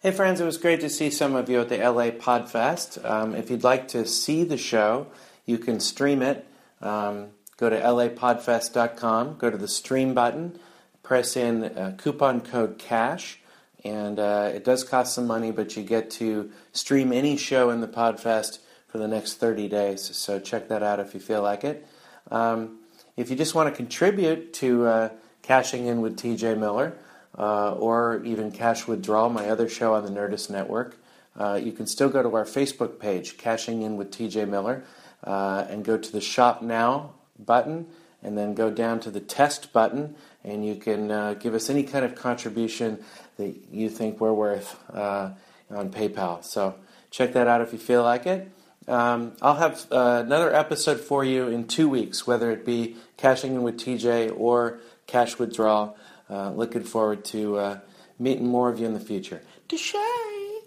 Hey, friends, it was great to see some of you at the LA Podfest. Um, if you'd like to see the show, you can stream it. Um, go to lapodfest.com, go to the stream button, press in uh, coupon code CASH, and uh, it does cost some money, but you get to stream any show in the Podfest for the next 30 days. So check that out if you feel like it. Um, if you just want to contribute to uh, Cashing In with TJ Miller, uh, or even Cash Withdrawal, my other show on the Nerdist Network, uh, you can still go to our Facebook page, Cashing In with TJ Miller, uh, and go to the Shop Now button, and then go down to the Test button, and you can uh, give us any kind of contribution that you think we're worth uh, on PayPal. So check that out if you feel like it. Um, I'll have uh, another episode for you in two weeks, whether it be Cashing In with TJ or Cash Withdrawal. Uh, looking forward to uh, meeting more of you in the future. Deshay!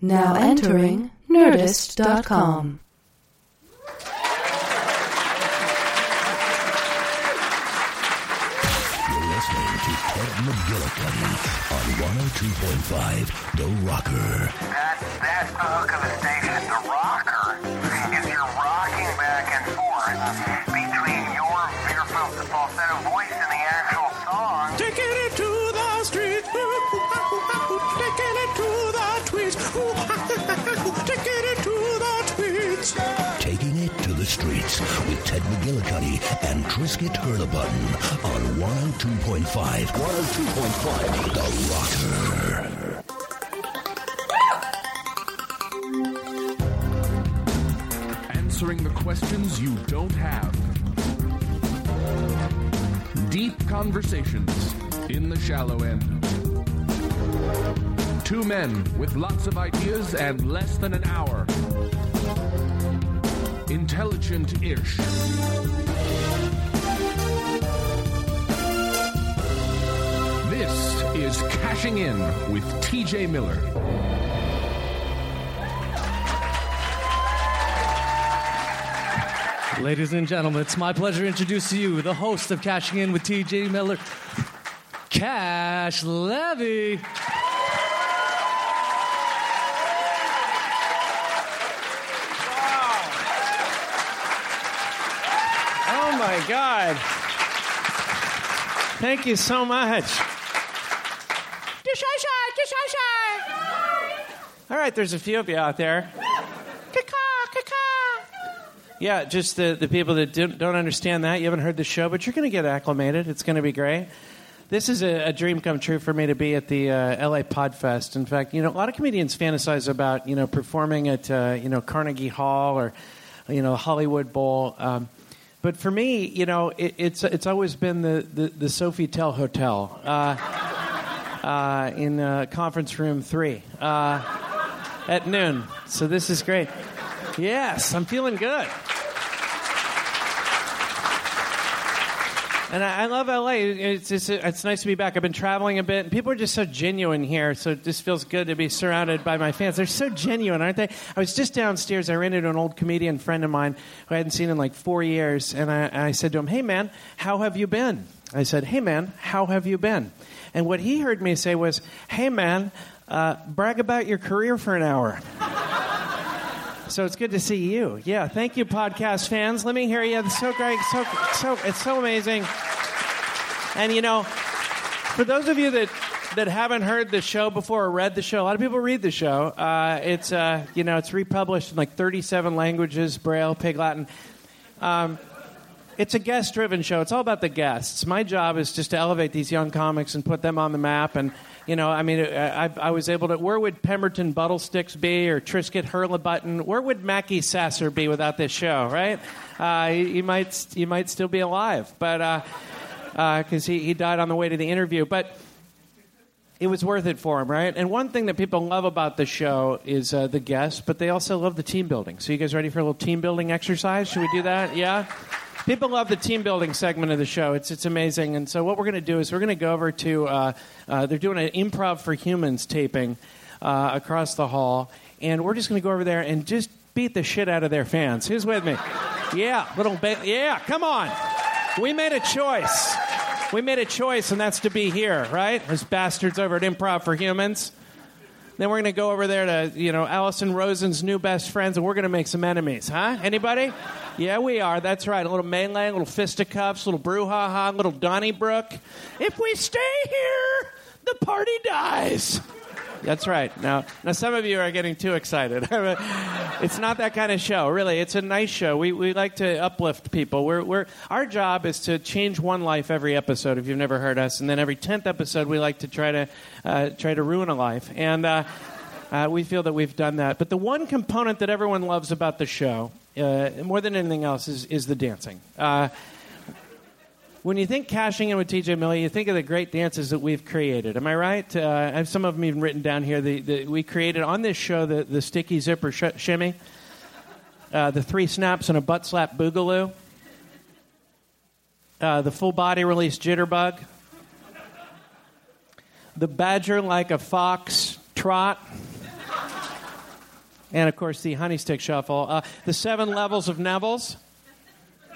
Now entering Nerdist.com. You're listening to Ted McGillicuddy on 102.5 The Rocker. That, that's the hook of the station. The rocker the streets with Ted McGillicuddy and Trisket Hurlebutton on 102.5 102.5 The Rocker. Answering the questions you don't have. Deep conversations in the shallow end. Two men with lots of ideas and less than an hour. Intelligent ish. This is Cashing In with TJ Miller. Ladies and gentlemen, it's my pleasure to introduce to you the host of Cashing In with TJ Miller, Cash Levy. Oh my God. Thank you so much. All right, there's a few of you out there. Yeah, just the, the people that don't, don't understand that. You haven't heard the show, but you're going to get acclimated. It's going to be great. This is a, a dream come true for me to be at the uh, LA Podfest. In fact, you know, a lot of comedians fantasize about, you know, performing at, uh, you know, Carnegie Hall or, you know, Hollywood Bowl. Um, but for me, you know, it, it's it's always been the the, the Sofitel Hotel uh, uh, in uh, conference room three uh, at noon. So this is great. Yes, I'm feeling good. And I, I love LA. It's, it's nice to be back. I've been traveling a bit, and people are just so genuine here. So it just feels good to be surrounded by my fans. They're so genuine, aren't they? I was just downstairs. I ran into an old comedian friend of mine who I hadn't seen in like four years, and I, I said to him, "Hey, man, how have you been?" I said, "Hey, man, how have you been?" And what he heard me say was, "Hey, man, uh, brag about your career for an hour." So it's good to see you. Yeah, thank you, podcast fans. Let me hear you. It's so great. So, so it's so amazing. And you know, for those of you that that haven't heard the show before or read the show, a lot of people read the show. Uh, it's uh, you know, it's republished in like 37 languages: Braille, Pig Latin. Um, It's a guest driven show. It's all about the guests. My job is just to elevate these young comics and put them on the map. And, you know, I mean, I, I was able to. Where would Pemberton Buttlesticks be or Trisket Hurlebutton? Where would Mackie Sasser be without this show, right? Uh, he, he, might, he might still be alive, but because uh, he, he died on the way to the interview. But it was worth it for him, right? And one thing that people love about the show is uh, the guests, but they also love the team building. So, you guys ready for a little team building exercise? Should we do that? Yeah? People love the team building segment of the show. It's, it's amazing. And so, what we're going to do is we're going to go over to, uh, uh, they're doing an Improv for Humans taping uh, across the hall. And we're just going to go over there and just beat the shit out of their fans. Who's with me? Yeah, little bit. Yeah, come on. We made a choice. We made a choice, and that's to be here, right? Those bastards over at Improv for Humans. Then we're going to go over there to, you know, Alison Rosen's new best friends, and we're going to make some enemies, huh? Anybody? Yeah, we are. That's right. A little a little fisticuffs, little brouhaha, little Donnybrook. If we stay here, the party dies. That's right. Now, now some of you are getting too excited. it's not that kind of show, really. It's a nice show. We, we like to uplift people. We're, we're, our job is to change one life every episode. If you've never heard us, and then every tenth episode, we like to try to uh, try to ruin a life. And uh, uh, we feel that we've done that. But the one component that everyone loves about the show, uh, more than anything else, is is the dancing. When you think cashing in with TJ Miller, you think of the great dances that we've created. Am I right? Uh, I have some of them even written down here. The, the, we created on this show the, the sticky zipper sh- shimmy, uh, the three snaps and a butt slap boogaloo, uh, the full body release jitterbug, the badger like a fox trot, and of course the honey stick shuffle. Uh, the seven levels of Neville's.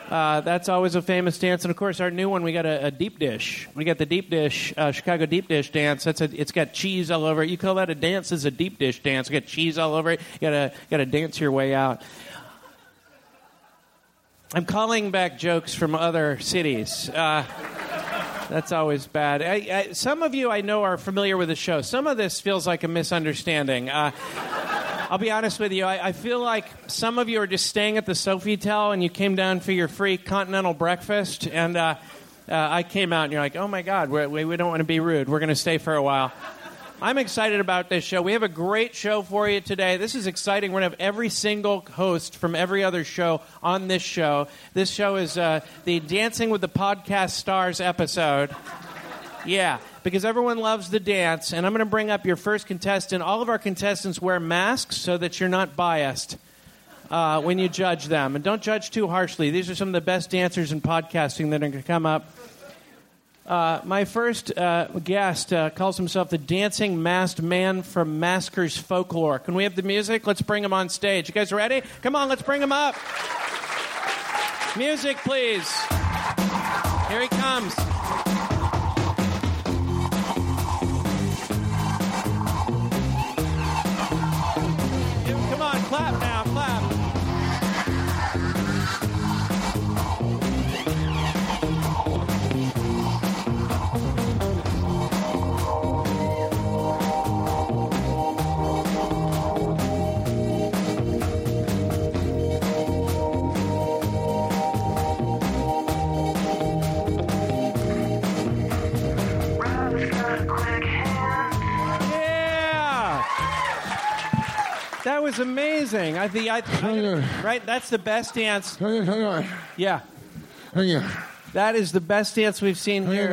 Uh, that's always a famous dance, and of course, our new one we got a, a deep dish. We got the deep dish, uh, Chicago deep dish dance. That's a, it's got cheese all over it. You call that a dance? Is a deep dish dance? You got cheese all over it. You gotta gotta dance your way out. I'm calling back jokes from other cities. Uh, that's always bad. I, I, some of you I know are familiar with the show. Some of this feels like a misunderstanding. I'll be honest with you. I, I, feel like some of you are just staying at the Sofitel and you came down for your free continental breakfast, and uh, uh, I came out and you're like, oh my God, we, we don't want to be rude. We're going to stay for a while. I'm excited about this show. We have a great show for you today. This is exciting. We're going to have every single host from every other show on this show. This show is uh, the Dancing with the Podcast Stars episode. Yeah, because everyone loves the dance. And I'm going to bring up your first contestant. All of our contestants wear masks so that you're not biased uh, when you judge them. And don't judge too harshly. These are some of the best dancers in podcasting that are going to come up. Uh, my first uh, guest uh, calls himself the Dancing Masked Man from Maskers Folklore. Can we have the music? Let's bring him on stage. You guys ready? Come on, let's bring him up. Music, please. Here he comes. That was amazing. I think I, I right. That's the best dance. Yeah. That is the best dance we've seen here.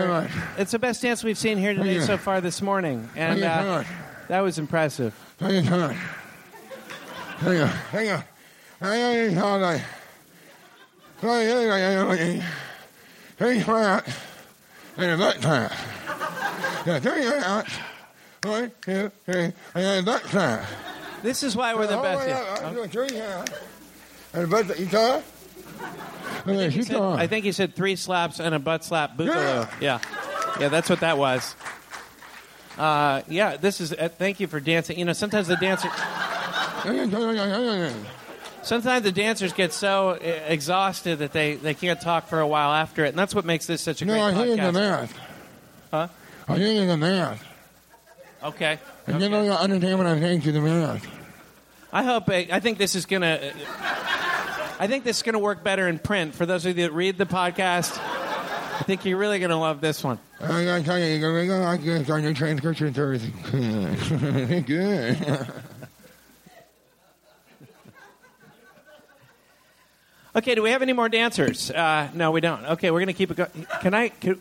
It's the best dance we've seen here today so far this morning, and uh, that was impressive. This is why we're the best. He said- I think he said three slaps and a butt slap boogaloo. Yeah, yeah, that's what that was. Uh, yeah, this is. Uh, thank you for dancing. You know, sometimes the dancer, sometimes the dancers get so uh, exhausted that they, they can't talk for a while after it, and that's what makes this such a great No, I hear the podcast. math. Huh? I hear the math. Okay. And you know, you understand what I'm saying to the math. I hope. I think this is gonna. I think this is going to work better in print. For those of you that read the podcast, I think you're really going to love this one. I gotta tell you, I got on your transcription Thursday. Good. Okay, do we have any more dancers? Uh, no, we don't. Okay, we're going to keep it going. Can I? Can,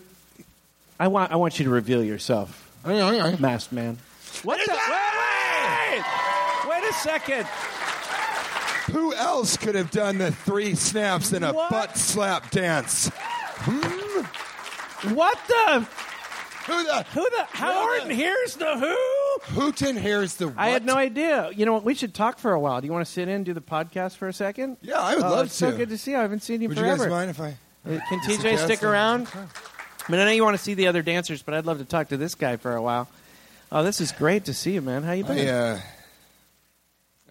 I want. I want you to reveal yourself, masked man. What the? Wait, wait, wait a second. Who else could have done the three snaps in a What? butt slap dance? What the? Who the? Who the? Howard here's the who? Hooten here's the. What? I had no idea. You know what? We should talk for a while. Do you want to sit in and do the podcast for a second? Yeah, I would Oh, love it's to. so good to see you. I haven't seen you Would you forever. guys mind if I? Uh, Can TJ stick around? I mean, I know you want to see the other dancers, but I'd love to talk to this guy for a while. Oh, this is great to see you, man. How you been? I, uh,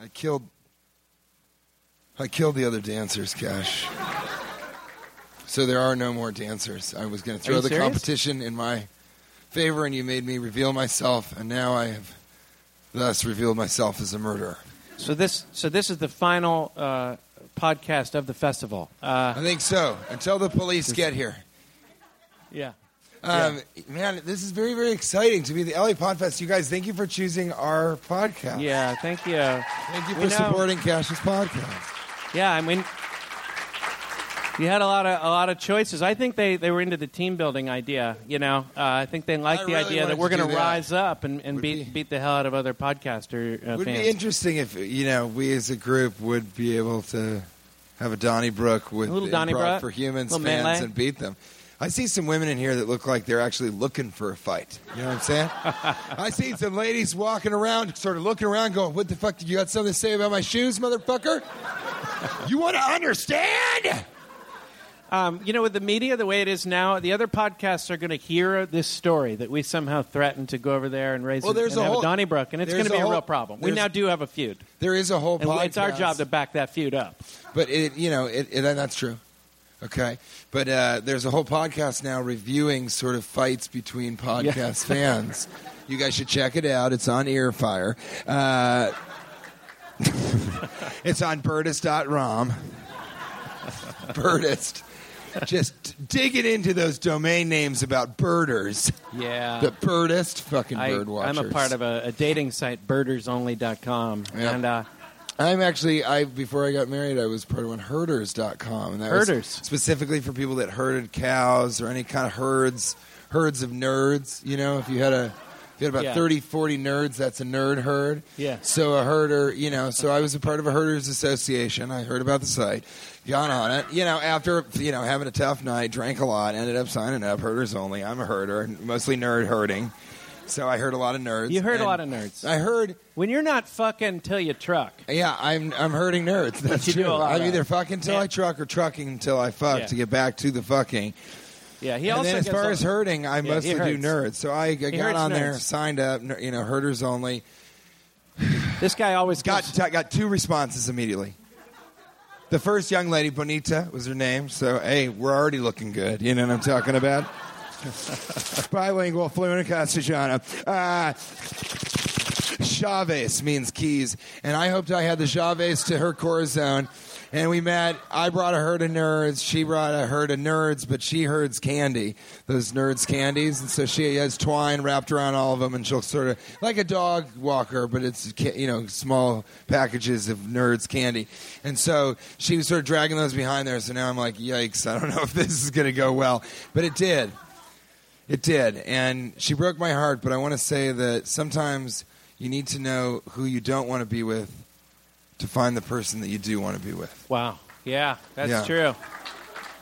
I killed. I killed the other dancers, Cash. So there are no more dancers. I was going to throw the serious? competition in my favor, and you made me reveal myself, and now I have thus revealed myself as a murderer. So this, so this is the final uh, podcast of the festival. Uh, I think so. Until the police get here. yeah. Um, Man, this is very, very exciting to be the LA Podfest. You guys, thank you for choosing our podcast. Yeah. Thank you. Thank you We for know- supporting Cash's podcast. Yeah. I mean, you had a lot of a lot of choices. I think they, they were into the team building idea. You know, uh, I think they liked I the really idea that we're to going to rise up and, and beat be- beat the hell out of other podcaster uh, It would fans. be interesting if you know we as a group would be able to have a Donnybrook with A little Improv Donnybrook? for humans fans melee? and beat them. I see some women in here that look like they're actually looking for a fight. You know what I'm saying? I see some ladies walking around, sort of looking around, going, "What the fuck? Did you got something to say about my shoes, motherfucker? you want to understand?" Um, you know, with the media the way it is now, the other podcasts are going to hear this story that we somehow threatened to go over there and raise Well, and, there's and a have whole- a Donnybrook, and it's going to be a a, whole- real problem. We now do have a feud, There is a whole and podcast. it's our job to back that feud up. But it, you know, it, it, that's true. Okay, but uh, there's a whole podcast now reviewing sort of fights between podcast fans. You guys should check it out. It's on Earfire. Uh, it's on Birdist.rom. Birdist. Just digging into those domain names about birders. Yeah. The Birdist, fucking I, bird watchers. I'm a part of a, a dating site, birdersonly.com. Yeah. And uh, I'm actually I before I got married I was part of one herders.com and that was Herders. specifically for people that herded cows or any kind of herds herds of nerds, you know, if you had a if you had about Yeah. thirty, forty 30 40 nerds that's a nerd herd. Yeah. So a herder, you know, so I was a part of a herders association. I heard about the site. Got on it. You know, after you know, having a tough night, drank a lot, ended up signing up herders only. I'm a herder, mostly nerd herding. So I heard a lot of nerds. you heard a lot of nerds. I heard when you're not fucking till you truck. yeah, I'm I'm hurting nerds. That's you do true. a lot I'm of. either fucking till. I truck or trucking until I fuck Yeah. to get back to the fucking. Yeah, he and also then as gets far a- as hurting, I he mostly do hurts. nerds. So I, I got hurts on there, nerds. signed up, ner- you know, herders only. This guy always Got t- got two responses immediately. The first young lady, Bonita, was her name. So hey, we're already looking good. You know what I'm talking about? Bilingual, fluent in Castellano. Uh, Chavez means keys, and I hoped I had the Chavez to her Corazon. And we met. I brought a herd of nerds. She brought a herd of nerds, but she herds candy, those nerds candies. And so she has twine wrapped around all of them, and she'll sort of like a dog walker, but it's you know small packages of nerds candy. And so she was sort of dragging those behind there. So now I'm like, yikes! I don't know if this is going to go well, but it did. It did, and she broke my heart. But I want to say that sometimes you need to know who you don't want to be with to find the person that you do want to be with. Wow. Yeah, that's Yeah. true.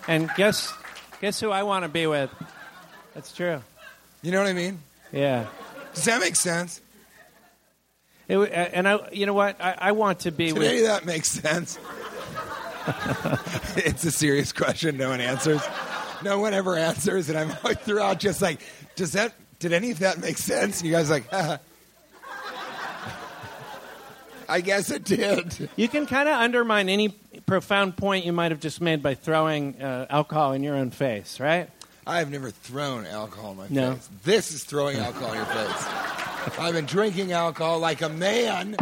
And guess guess who I want to be with? That's true. You know what I mean? Yeah. Does that make sense? It, and I, you know what? I, I want to be Did with. of that makes sense? it's a serious question. No one answers. No one ever answers, and I'm always throughout just like, does that? Did any of that make sense? And you guys are like, Haha. I guess it did. You can kind of undermine any profound point you might have just made by throwing uh, alcohol in your own face, right? I have never thrown alcohol in my No. face. This is throwing alcohol in your face. I've been drinking alcohol like a man,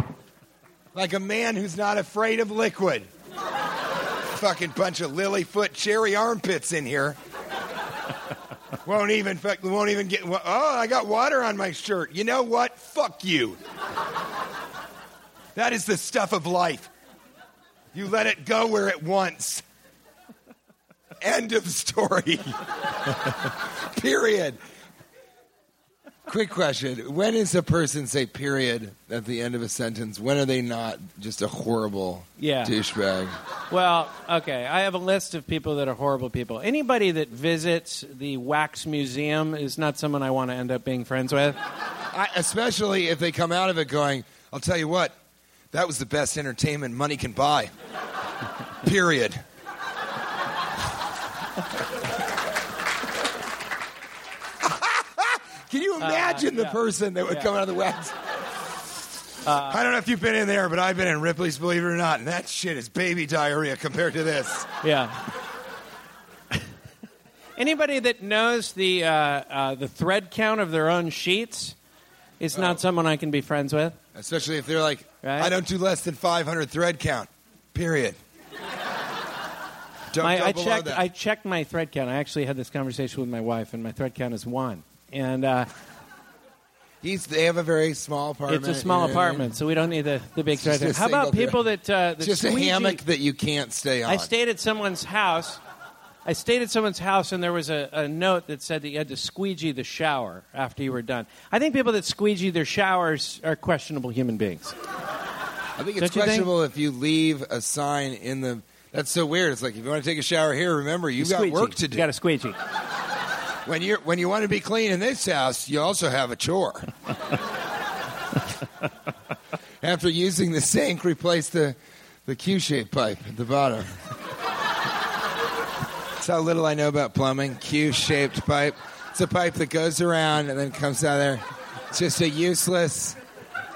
like a man who's not afraid of liquid. fucking bunch of lilyfoot cherry armpits in here. Won't even fuck- won't even get. Oh, I got water on my shirt. You know what? Fuck you. That is the stuff of life. You let it go where it wants. End of story. period. Quick question. When is a person say period at the end of a sentence? When are they not just a horrible Yeah. douchebag? Well, okay. I have a list of people that are horrible people. Anybody that visits the Wax Museum is not someone I want to end up being friends with. I, especially if they come out of it going, I'll tell you what, that was the best entertainment money can buy. Period. Can you imagine the yeah. person that would Yeah. come out of the wax? I don't know if you've been in there, but I've been in Ripley's, believe it or not, and that shit is baby diarrhea compared to this. Yeah. Anybody that knows the uh, uh, the thread count of their own sheets is not someone I can be friends with. Especially if they're like, Right. I don't do less than 500 thread count. Period. Don't My, go I below checked. that. I checked my thread count. I actually had this conversation with my wife, and my thread count is one. And uh, He's, they have a very small apartment. it's a small you know what I mean? apartment, so we don't need the, the big thread. a How about single people that, uh, that It's just a hammock that you can't stay on. I stayed at someone's house. I stayed at someone's house, and there was a, a note that said that you had to squeegee the shower after you were done. I think people that squeegee their showers are questionable human beings. I think it's Don't you think? questionable if you leave a sign in the. That's so weird. It's like if you want to take a shower here, remember you've You got squeegee. work to do. You got to squeegee. When you when you want to be clean in this house, you also have a chore. After using the sink, replace the the Q-shaped pipe at the bottom. That's how little I know about plumbing. Q-shaped pipe. It's a pipe that goes around and then comes out there. It's just a useless.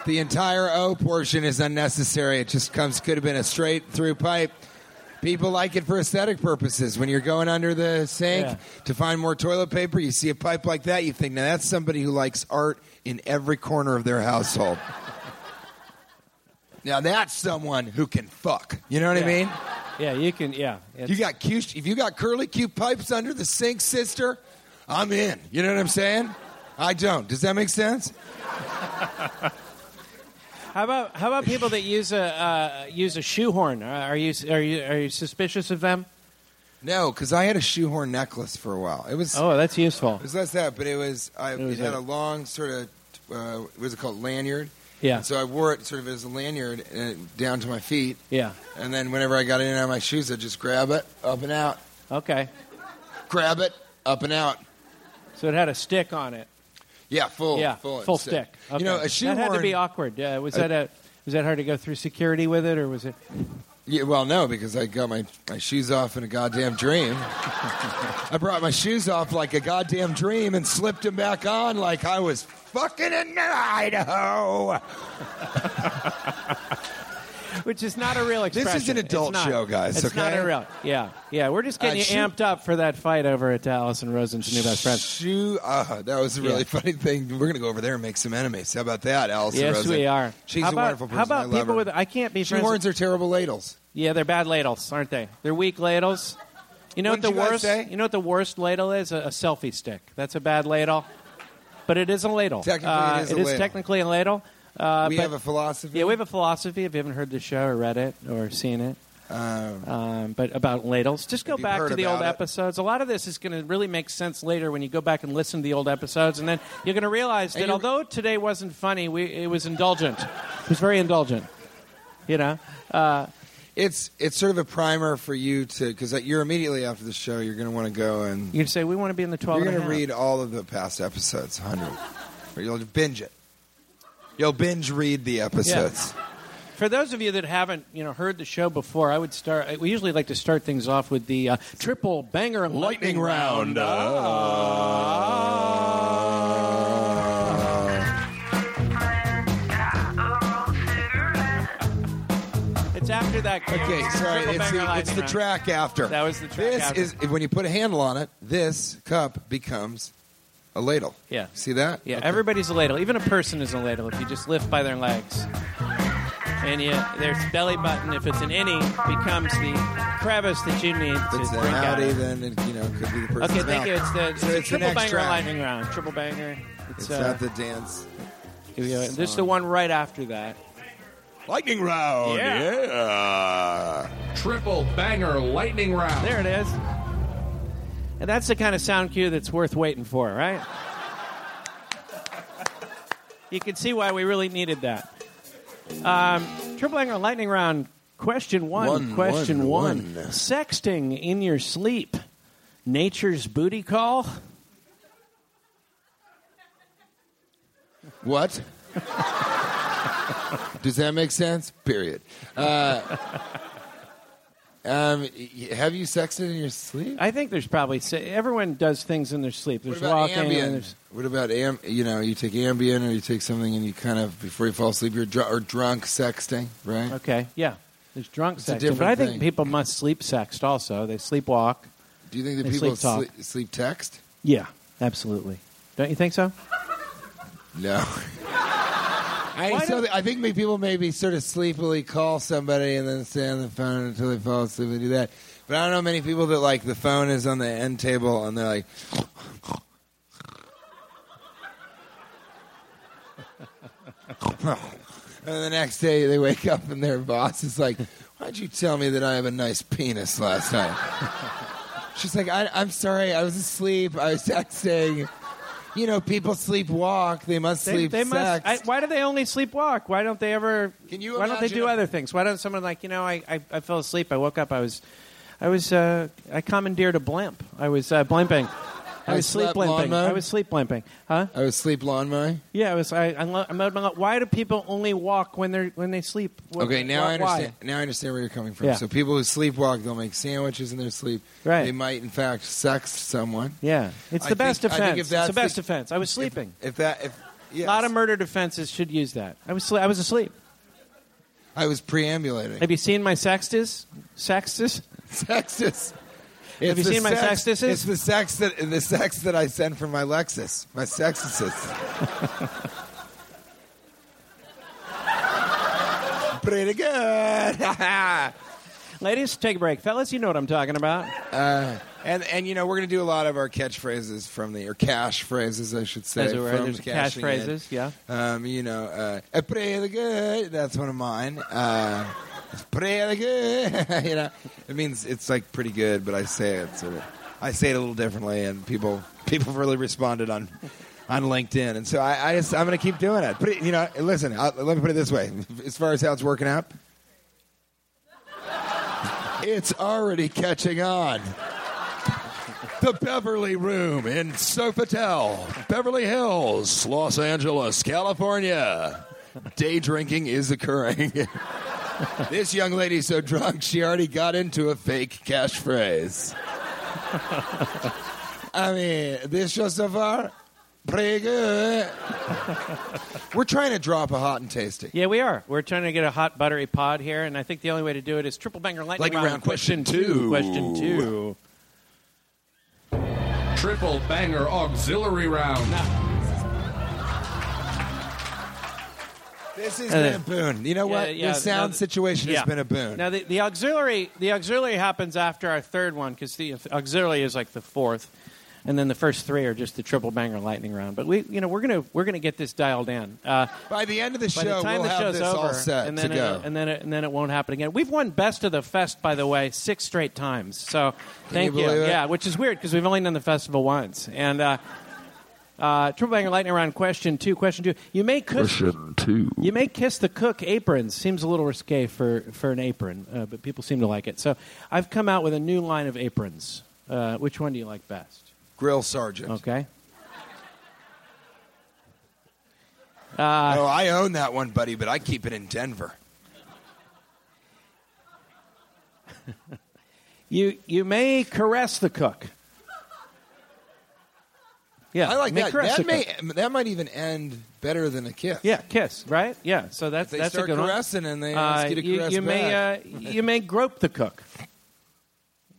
The entire O portion is unnecessary. It just comes. Could have been a straight through pipe. People like it for aesthetic purposes. When you're going under the sink Yeah. to find more toilet paper, you see a pipe like that, you think, now that's somebody who likes art in every corner of their household. now that's someone who can fuck. You know what I mean? Yeah, you can. Yeah, It's- You got Q, if you got curly Q pipes under the sink, sister, I'm in. You know what I'm saying? I don't. Does that make sense? How about how about people that use a uh, use a shoehorn? Uh, Are you are you are you suspicious of them? No, because I had a shoehorn necklace for a while. It was Oh, that's useful. It was less that, but it was. I, it, was had a- a long sort of. Uh, what was it called? Lanyard. Yeah. And so I wore it sort of as a lanyard uh, down to my feet, Yeah. and then whenever I got in and out of my shoes, I'd just grab it up and out, Okay. grab it up and out. So it had a stick on it. Yeah, full, yeah, full, full stick. stick. Okay. You know, a that had to be awkward. Uh, was that a was that hard to go through security with it, or was it? Yeah, well, no, because I got my, my shoes off in a goddamn dream. I brought my shoes off like a goddamn dream and slipped them back on like I was fucking in Idaho. Which is not a real experience. This is an adult show, guys, It's not a real. Yeah, yeah. We're just getting Uh, you amped up for that fight over at and Rosen's new best friend. Shoe, uh, that was a really Yeah. funny thing. We're going to go over there and make some enemies. How about that, Alison Yes, Rosen? we are. She's how a about, wonderful person. How about I love people her. with? I can't be friends. Shoehorns are terrible ladles. Yeah, they're bad ladles, aren't they? They're weak ladles. You know What what, the you worst? say? You know what the worst ladle is? A, a selfie stick. That's a bad ladle, but it is a ladle. Technically, Uh, it is ladle. technically a ladle. Uh, we but- have a philosophy. yeah, we have a philosophy. If you haven't heard the show or read it or seen it, Um, um, but about ladles, just go back to the old it. episodes. A lot of this is going to really make sense later when you go back and listen to the old episodes, and then you're going to realize that although today wasn't funny, we, it was indulgent. It was very indulgent. You know. Uh, it's it's sort of a primer for you to because you're immediately after the show you're going to want to go and You'd say we want to be in the 12 you're going to read all of the past episodes, hundred, or you'll binge it. You'll binge read the episodes. For those of you that haven't, you know, heard the show before, I would start. We usually like to start things off with the uh, triple banger lightning, round. It's after that. Okay, sorry, triple it's the, it's the round. track after. That was the track This after. is when you put a handle on it. This cup becomes a ladle. Yeah. See that? Yeah, Okay. everybody's a ladle. Even a person is a ladle if you just lift by their legs. and you, there's belly button. If it's an innie, becomes the crevice that you need If to it's an drink out outie, of. then it, you know could be the person's Okay, thank mouth. you. It's the, so it's it's the the triple next banger round. lightning round. Triple banger. It's uh, not the dance. here we go. This is the one right after that. Lightning round. Yeah. Triple banger lightning round. There it is. And that's the kind of sound cue that's worth waiting for, right? You can see why we really needed that. Um, triple banger lightning round. Question one. One, question one, one. one. Sexting in your sleep. Nature's booty call. What? Does that make sense? Period. Uh, um, y- have you sexted in your sleep? I think there's probably everyone does things in their sleep. There's What about walking. and Ambien? there's, What about am? You know, you take Ambien or you take something and you kind of before you fall asleep, you're dr- or drunk sexting, right? okay, yeah. There's drunk It's a sexting, but I think thing. people must sleep sext also. They sleepwalk. Do you think that They people sleep talk. sleep, sleep text? Yeah, absolutely. Don't you think so? No. I, so I think maybe people maybe sort of sleepily call somebody and then stay on the phone until they fall asleep and do that. But I don't know many people that like the phone is on the end table and they're like, and the next day they wake up and their boss is like, "Why'd you tell me that I have a nice penis last night?" She's like, I, "I'm sorry, I was asleep. I was texting." You know, people sleepwalk. They must They, sleep they must. sex. I, why do they only sleepwalk? Why don't they ever? Can you Why don't they do other things? Why don't someone like you know? I, I, I fell asleep. I woke up. I was, I was. Uh, I commandeered a blimp. I was uh, blimping. I I was sleep limping. I was oh, sleep blimping. Huh? I was sleep lawn mowing. Yeah, I was. I, I, lo- I mowed my lawn. Why do people only walk when they're when they sleep? What- Okay, now why- I understand. Now I understand where you're coming from. Yeah. So people who sleepwalk, they'll make sandwiches in their sleep. Right. They might, in fact, sex someone. Yeah, it's the best I defense. think if it's the best the- defense. I was sleeping. If that, if yes. A lot of murder defenses should use that. I was. Sli- I was asleep. I was preambulating. Have you seen my sextus? Sextus? Sextus. Have you seen my sex- sextuses? It's the sex that the sex that I send from my Lexus. My sextuses. Pretty good. Ladies, take a break. Fellas, you know what I'm talking about. Uh, and and you know we're going to do a lot of our catchphrases from the or cash phrases I should say As it were, from there's cashing in. catchphrases, yeah. Um, you know, uh, "Eh, pretty good. That's one of mine. Uh, it's pretty good. you know, it means it's like pretty good, but I say it sort of, I say it a little differently, and people people really responded on on LinkedIn, and so I, I just I'm going to keep doing it. But you know, listen. I'll, let me put it this way: as far as how it's working out, it's already catching on. The Beverly Room in Sofitel, Beverly Hills, Los Angeles, California. Day drinking is occurring. this young lady's so drunk she already got into a fake catchphrase. I mean, this show so far, pretty good. We're trying to drop a hot and tasty. Yeah, we are. We're trying to get a hot buttery pod here, and I think the only way to do it is triple banger lightning, Lightning round question two. Question two. Triple banger auxiliary round. This has Uh, been a boon. You know Yeah, what? yeah, the sound now- situation yeah. has been a boon. Now the, the auxiliary the auxiliary happens after our third one because the auxiliary is like the fourth, and then the first three are just the triple banger lightning round. But we you know we're gonna we're gonna get this dialed in. Uh, By the end of the show, by show, the time we'll the show's over, and then it, and then it, and then it won't happen again. We've won best of the fest, by the way, six straight times. So thank you you. Yeah, which is weird because we've only done the festival once. And uh, uh, triple banger lightning round question two. Question two. You may kiss, question two. you may kiss the cook aprons. Seems a little risque for for an apron, uh, but people seem to like it. So I've come out with a new line of aprons. Uh, which one do you like best? Grill Sergeant. Okay. oh, I own that one, buddy, but I keep it in Denver. You you may caress the cook. Yeah, I like that. That may cook. that might even end better than a kiss. Yeah, kiss, right? Yeah, so that's They that's start a good caressing and they one. ask Uh, you to you, caress you may uh, you may grope the cook. You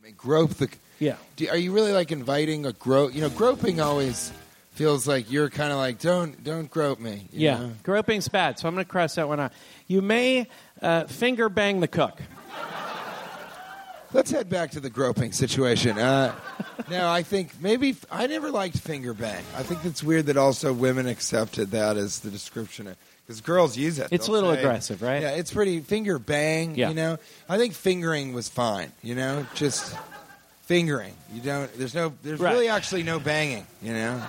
May grope the. Yeah, Do, are you really like inviting a grope? You know, groping always feels like you're kind of like don't don't grope me. you Yeah, know? groping's bad, so I'm going to cross that one out. You may uh, finger bang the cook. Let's head back to the groping situation. Uh, now, I think maybe I never liked finger bang. I think it's weird that also women accepted that as the description because girls use it. It's a little say- aggressive, right? Yeah, it's pretty finger bang. Yeah. You know, I think fingering was fine. You know, just fingering. You don't. There's no. There's Right. really actually no banging. You know,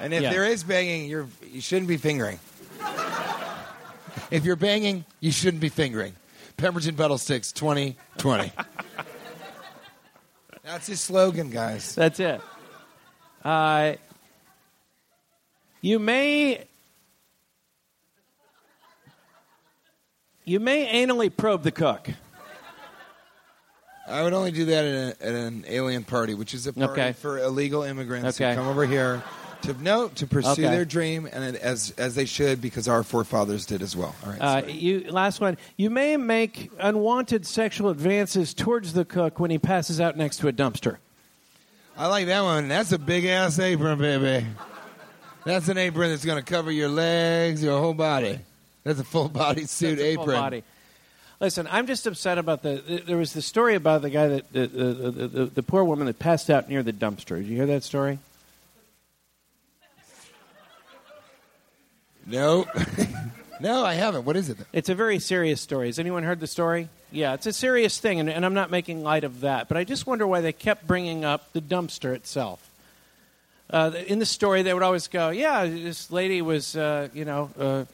and if Yeah. there is banging, you're you shouldn't be fingering. if you're banging, you shouldn't be fingering. Pemberton Sticks 2020. That's his slogan, guys. That's it. Uh, you may you may anally probe the cook. I would only do that at, a, at an alien party, which is a party Okay. for illegal immigrants Okay. who come over here to no to pursue Okay. their dream, and as as they should, because our forefathers did as well. All right. Uh, you last one. You may make unwanted sexual advances towards the cook when he passes out next to a dumpster. I like that one. That's a big ass apron, baby. That's an apron that's going to cover your legs, your whole body. That's a full body suit That's a full apron. body. Listen, I'm just upset about the. There was the story about the guy that the, the, the, the, the poor woman that passed out near the dumpster. Did you hear that story? No, no, I haven't. What is it? It's a very serious story. Has anyone heard the story? Yeah, it's a serious thing, and, and I'm not making light of that. But I just wonder why they kept bringing up the dumpster itself. Uh, in the story, they would always go, "Yeah, this lady was, uh, you know, uh,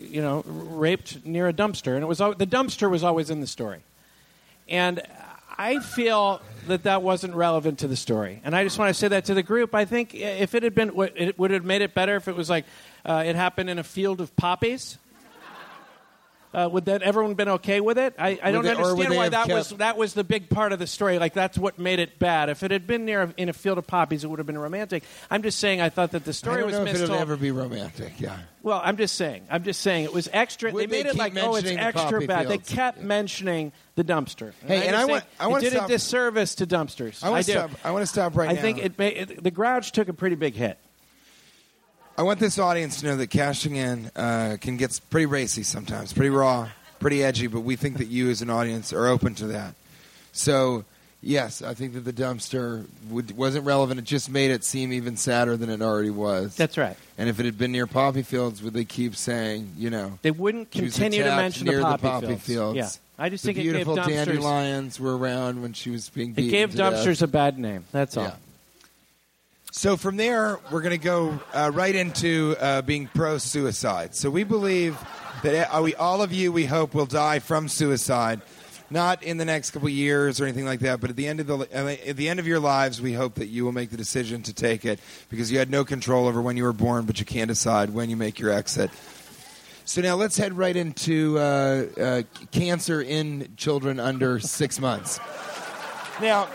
you know, raped near a dumpster," and it was the dumpster was always in the story. And I feel that that wasn't relevant to the story, and I just want to say that to the group. I think if it had been, it would have made it better if it was like uh, it happened in a field of poppies. Uh, would that everyone been okay with it? I, I don't they- understand why that kept- was that was the big part of the story. Like that's what made it bad. If it had been near in a field of poppies, it would have been romantic. I'm just saying. I thought that the I story was know if it'll ever be romantic. Yeah. Well, I'm just saying. I'm just saying it was extra. Would they made they it like, oh, it's the extra bad. fields? They kept mentioning the dumpster. Hey, and just I think want- I want to did stop- a disservice to dumpsters. I want do. to stop. I want to stop right I now. think it, made, it the grouch took a pretty big hit. I want this audience to know that cashing in uh, can get pretty racy sometimes, pretty raw, pretty edgy, but we think that you as an audience are open to that. So, yes, I think that the dumpster would, wasn't relevant. It just made it seem even sadder than it already was. That's right. And if it had been near poppy fields, would they keep saying, you know, They wouldn't continue to mention near the poppy, poppy fields? Yeah, I just the think it gave beautiful dumpsters. dandelions were around when she was being It beaten gave to death. dumpsters a bad name. That's all. Yeah. So from there, we're going to go uh, right into uh, being pro-suicide. So we believe that uh, we, all of you, we hope, will die from suicide, not in the next couple years or anything like that, but at the end of the at the end of your lives, we hope that you will make the decision to take it because you had no control over when you were born, but you can decide when you make your exit. So now let's head right into uh, uh, cancer in children under six months. Now.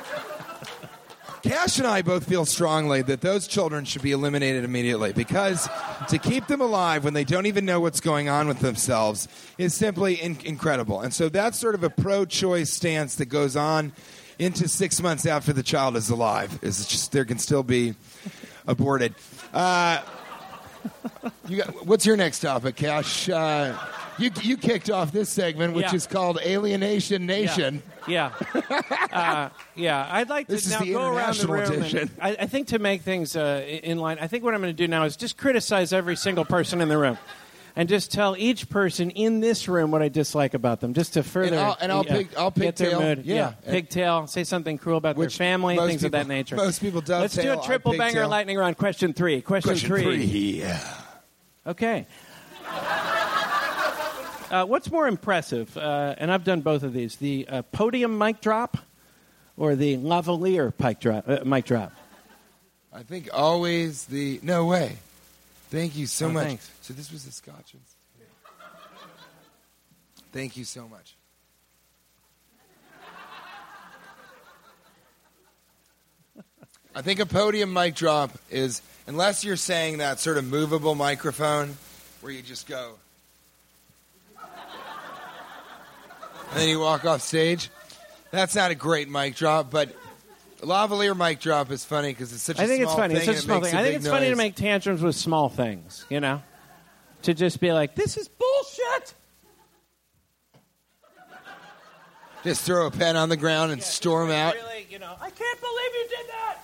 Cash and I both feel strongly that those children should be eliminated immediately because to keep them alive when they don't even know what's going on with themselves is simply in- incredible. And so that's sort of a pro choice stance that goes on into six months after the child is alive. Is just there can still be aborted. Uh, you got, what's your next topic, Cash? Uh, you, you kicked off this segment, which Yeah. is called Alienation Nation. Yeah. uh, yeah. I'd like to This is now the go around the room. and-. I, I think to make things uh, in line, I think what I'm going to do now is just criticize every single person in the room. And just tell each person in this room what I dislike about them, just to further I'll- and I'll uh, pig- I'll get their pigtail. mood. Yeah. pigtail. Say something cruel about Which their family, things of that nature. most people do Let's do a triple banger lightning round. Question three. Question, Question three, yeah. Okay. Uh, what's more impressive? Uh, and I've done both of these: the uh, podium mic drop or the lavalier mic drop. Uh, mic drop. I think always the no way. Thank you so Oh, much. thanks. So this was the scotches. Thank you so much. I think a podium mic drop is unless you're saying that sort of movable microphone where you just go and then you walk off stage. That's not a great mic drop, but lavalier mic drop is funny because it's such. a I think it's small funny. Thing It's such a and it small makes thing. I think big it's funny to noise. make tantrums with small things. You know, to just be like, "This is bullshit." Just throw a pen on the ground and storm out, Really, you know, I can't believe you did that.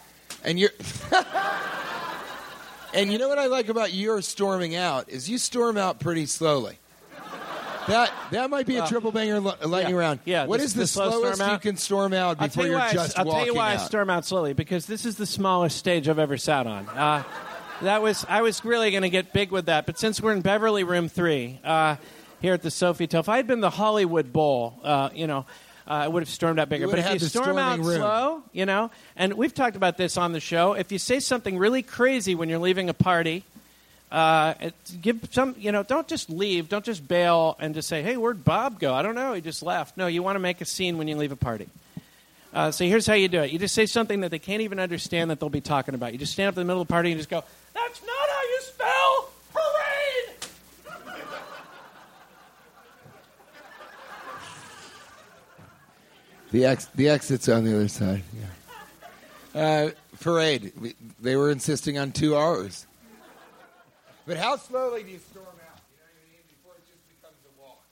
and you're. and you know what I like about your storming out is you storm out pretty slowly. That that might be a triple banger li- lightning yeah, round. yeah, What the- is the, the slow slowest you can storm out before you you're why. I- just I'll tell you why I storm out slowly because this is the smallest stage I've ever sat on. Uh, that was I was really going to get big with that, but since we're in Beverly Room Three uh, here at the Sofitel, if I had been the Hollywood Bowl, uh, you know. Uh, I would have stormed out bigger. But if you storm out room. slow, you know, and we've talked about this on the show, if you say something really crazy when you're leaving a party, uh, it, give some, you know, don't just leave, don't just bail and just say, "Hey, where'd Bob go?" I don't know, he just left. No, you want to make a scene when you leave a party. Uh, so here's how you do it: you just say something that they can't even understand that they'll be talking about. You just stand up in the middle of the party and just go, "That's not how you spell parade." The ex, the exit's on the other side. Yeah. Uh, parade. We, they were insisting on two hours. But how slowly do you storm out? You know what I mean? Before it just becomes a walk.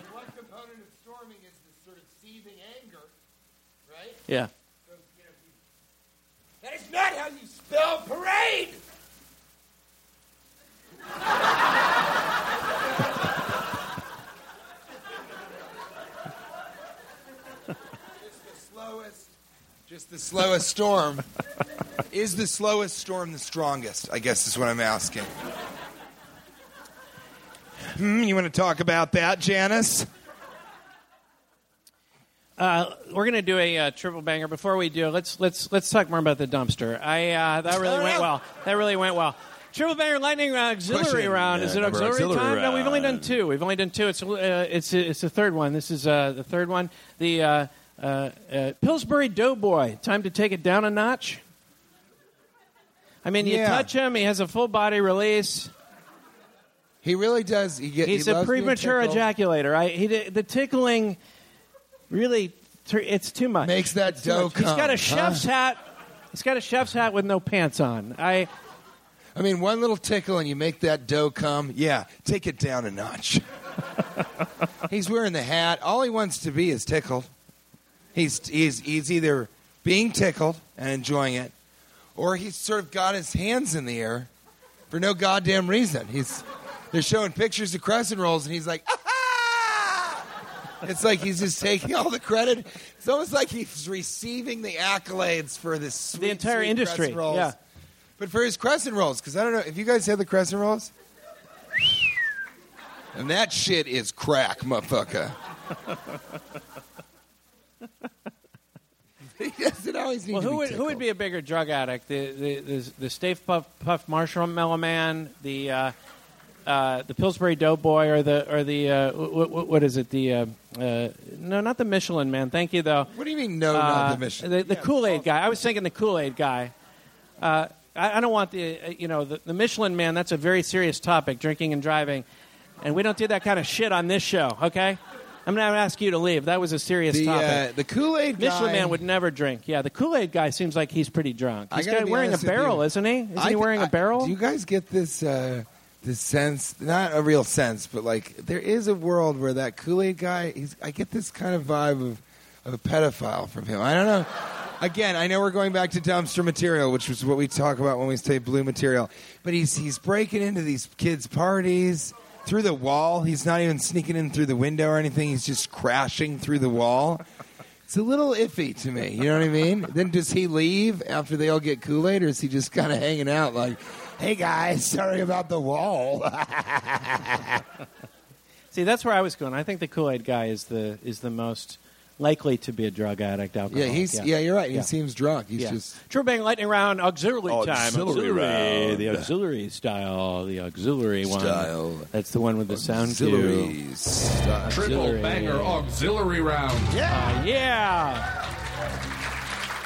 And one component of storming is this sort of seething anger, right? Yeah. So, you know, you- that is not how you spell parade. Just the slowest. Just the slowest storm. is the slowest storm the strongest? I guess is what I'm asking. Hmm, you want to talk about that, Janice? Uh, we're going to do a uh, triple banger. Before we do, let's let's let's talk more about the dumpster. I uh, that really went well. That really went well. Triple banger lightning round, auxiliary Question. round. Is it number auxiliary, auxiliary time? No, we've only done round. two. We've only done two. It's uh, it's it's the third one. This is uh, the third one. The uh, uh, Pillsbury Doughboy. Time to take it down a notch. I mean, you Yeah. touch him. He has a full body release. He really does. He get, He's he a loves being premature tickled. ejaculator. I, he, did- the tickling really, tur- it's too much. Makes that It's too dough much. He's got a chef's hat. He's got a chef's hat with no pants on. I, I mean, one little tickle and you make that dough come. Yeah, take it down a notch. he's wearing the hat. All he wants to be is tickled. He's he's he's either being tickled and enjoying it, or he's sort of got his hands in the air for no goddamn reason. He's they're showing pictures of crescent rolls, and he's like, "Ah!" It's like he's just taking all the credit. It's almost like he's receiving the accolades for this sweet, the entire sweet industry. crescent rolls. Yeah. But for his crescent rolls, because I don't know if you guys had the crescent rolls, and that shit is crack, motherfucker. he doesn't always need well, to who be would who would be a bigger drug addict? The the the, the Stay Puft, Puft Marshmallow Man, the uh, uh, the Pillsbury Doughboy, or the or the uh, what, what, what is it? The uh, uh, no, not the Michelin Man. Thank you though. What do you mean? No, Uh, not the mission. The, the Kool Aid guy. I was thinking the Kool Aid guy. Uh, I, I don't want the uh, you know the, the Michelin Man. That's a very serious topic, drinking and driving, and we don't do that kind of shit on this show. Okay, I'm going to ask you to leave. That was a serious The, topic. uh, the Kool Aid guy. Michelin Man would never drink. Yeah, the Kool Aid guy seems like he's pretty drunk. He's got, wearing a barrel, isn't he? Isn't I- he wearing I- a barrel? Do you guys get this uh, this sense? Not a real sense, but like there is a world where that Kool Aid guy. He's, I get this kind of vibe of of a pedophile from him. I don't know. Again, I know we're going back to dumpster material, which was what we talk about when we say blue material. But he's he's breaking into these kids' parties through the wall. He's not even sneaking in through the window or anything. He's just crashing through the wall. It's a little iffy to me. You know what I mean? Then does he leave after they all get Kool Aid, or is he just kind of hanging out like, "Hey guys, sorry about the wall." See, that's where I was going. I think the Kool Aid guy is the is the most likely to be a drug addict. Alcoholic. yeah, he's yeah. you're right. He seems drunk. He's Yeah. just True Bang Lightning Round auxiliary, time. Auxiliary round. The auxiliary style. The auxiliary one. Style. That's the one with the sound cue. auxiliary style. Triple Auxiliary. banger auxiliary round. Uh, yeah.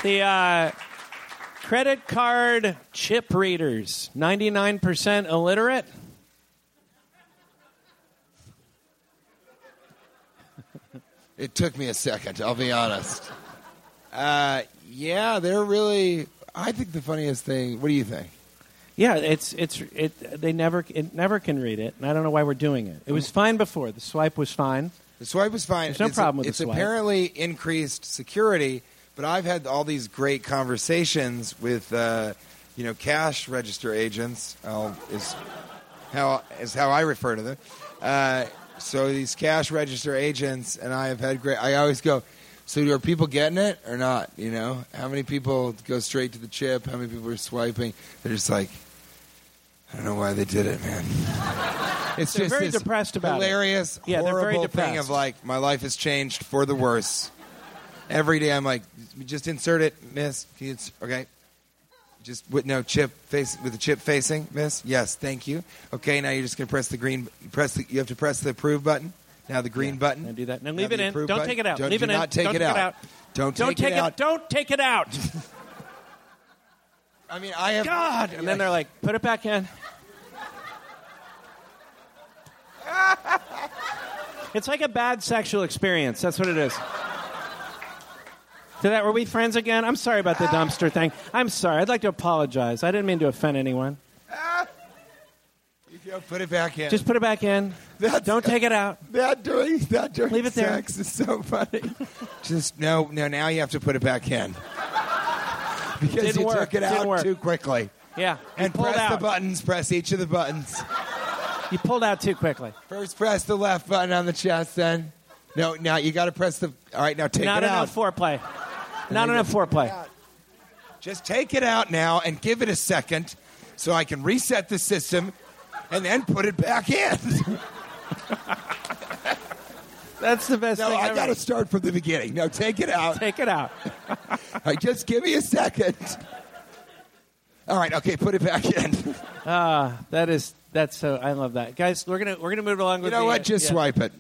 The uh, credit card chip readers, 99% illiterate. It took me a second. I'll be honest. Uh, yeah, they're really. I think the funniest thing. What do you think? Yeah, it's it's it. They never it never can read it, and I don't know why we're doing it. It was fine before. The swipe was fine. The swipe was fine. There's no it's problem with the swipe. Apparently increased security, but I've had all these great conversations with, uh, you know, cash register agents. I'll, is how is how I refer to them. Uh, so these cash register agents, and I have had great. I always go. So are people getting it or not? You know, how many people go straight to the chip? How many people are swiping? They're just like, I don't know why they did it, man. It's They're just very depressed about it. hilarious, Yeah, they're very horrible thing depressed. of like my life has changed for the worse. Every day I'm like, just insert it, miss. Can you ins- Okay. Just with no chip face with the chip facing, miss. Yes, thank you. Okay, now you're just gonna press the green. Press the. You have to press the approve button. Now the green button. And do that. Now Now leave it in. Don't button. take it out. Don't, leave do it in. take Don't it take out. it out. Don't, Don't take, take it out. Don't take it out. I mean, I have God. And then they're like, put it back in. it's like a bad sexual experience. That's what it is. Did that? Were we friends again? I'm sorry about the dumpster thing. I'm sorry. I'd like to apologize. I didn't mean to offend anyone. You go, put it back in. Just put it back in. That's- Don't take it out. That during that during Leave it there. sex is so funny. Just no, no. Now you have to put it back in because Didn't you work. took it Didn't out work. too quickly. Yeah. And press out. the buttons. Press each of the buttons. You pulled out too quickly. First, press the left button on the chest. Then, no. Now you got to press the. All right, now take Not it out. Not enough foreplay. Not enough foreplay. Just take it out now and give it a second, so I can reset the system, and then put it back in. That's the best no, thing I ever. got to start from the beginning. No, take it out. Take it out. Right, just give me a second. All right, okay, put it back in. Ah, that is that's so. I love that, guys. We're gonna we're gonna move along You with. You know the, what? Just yeah. swipe it.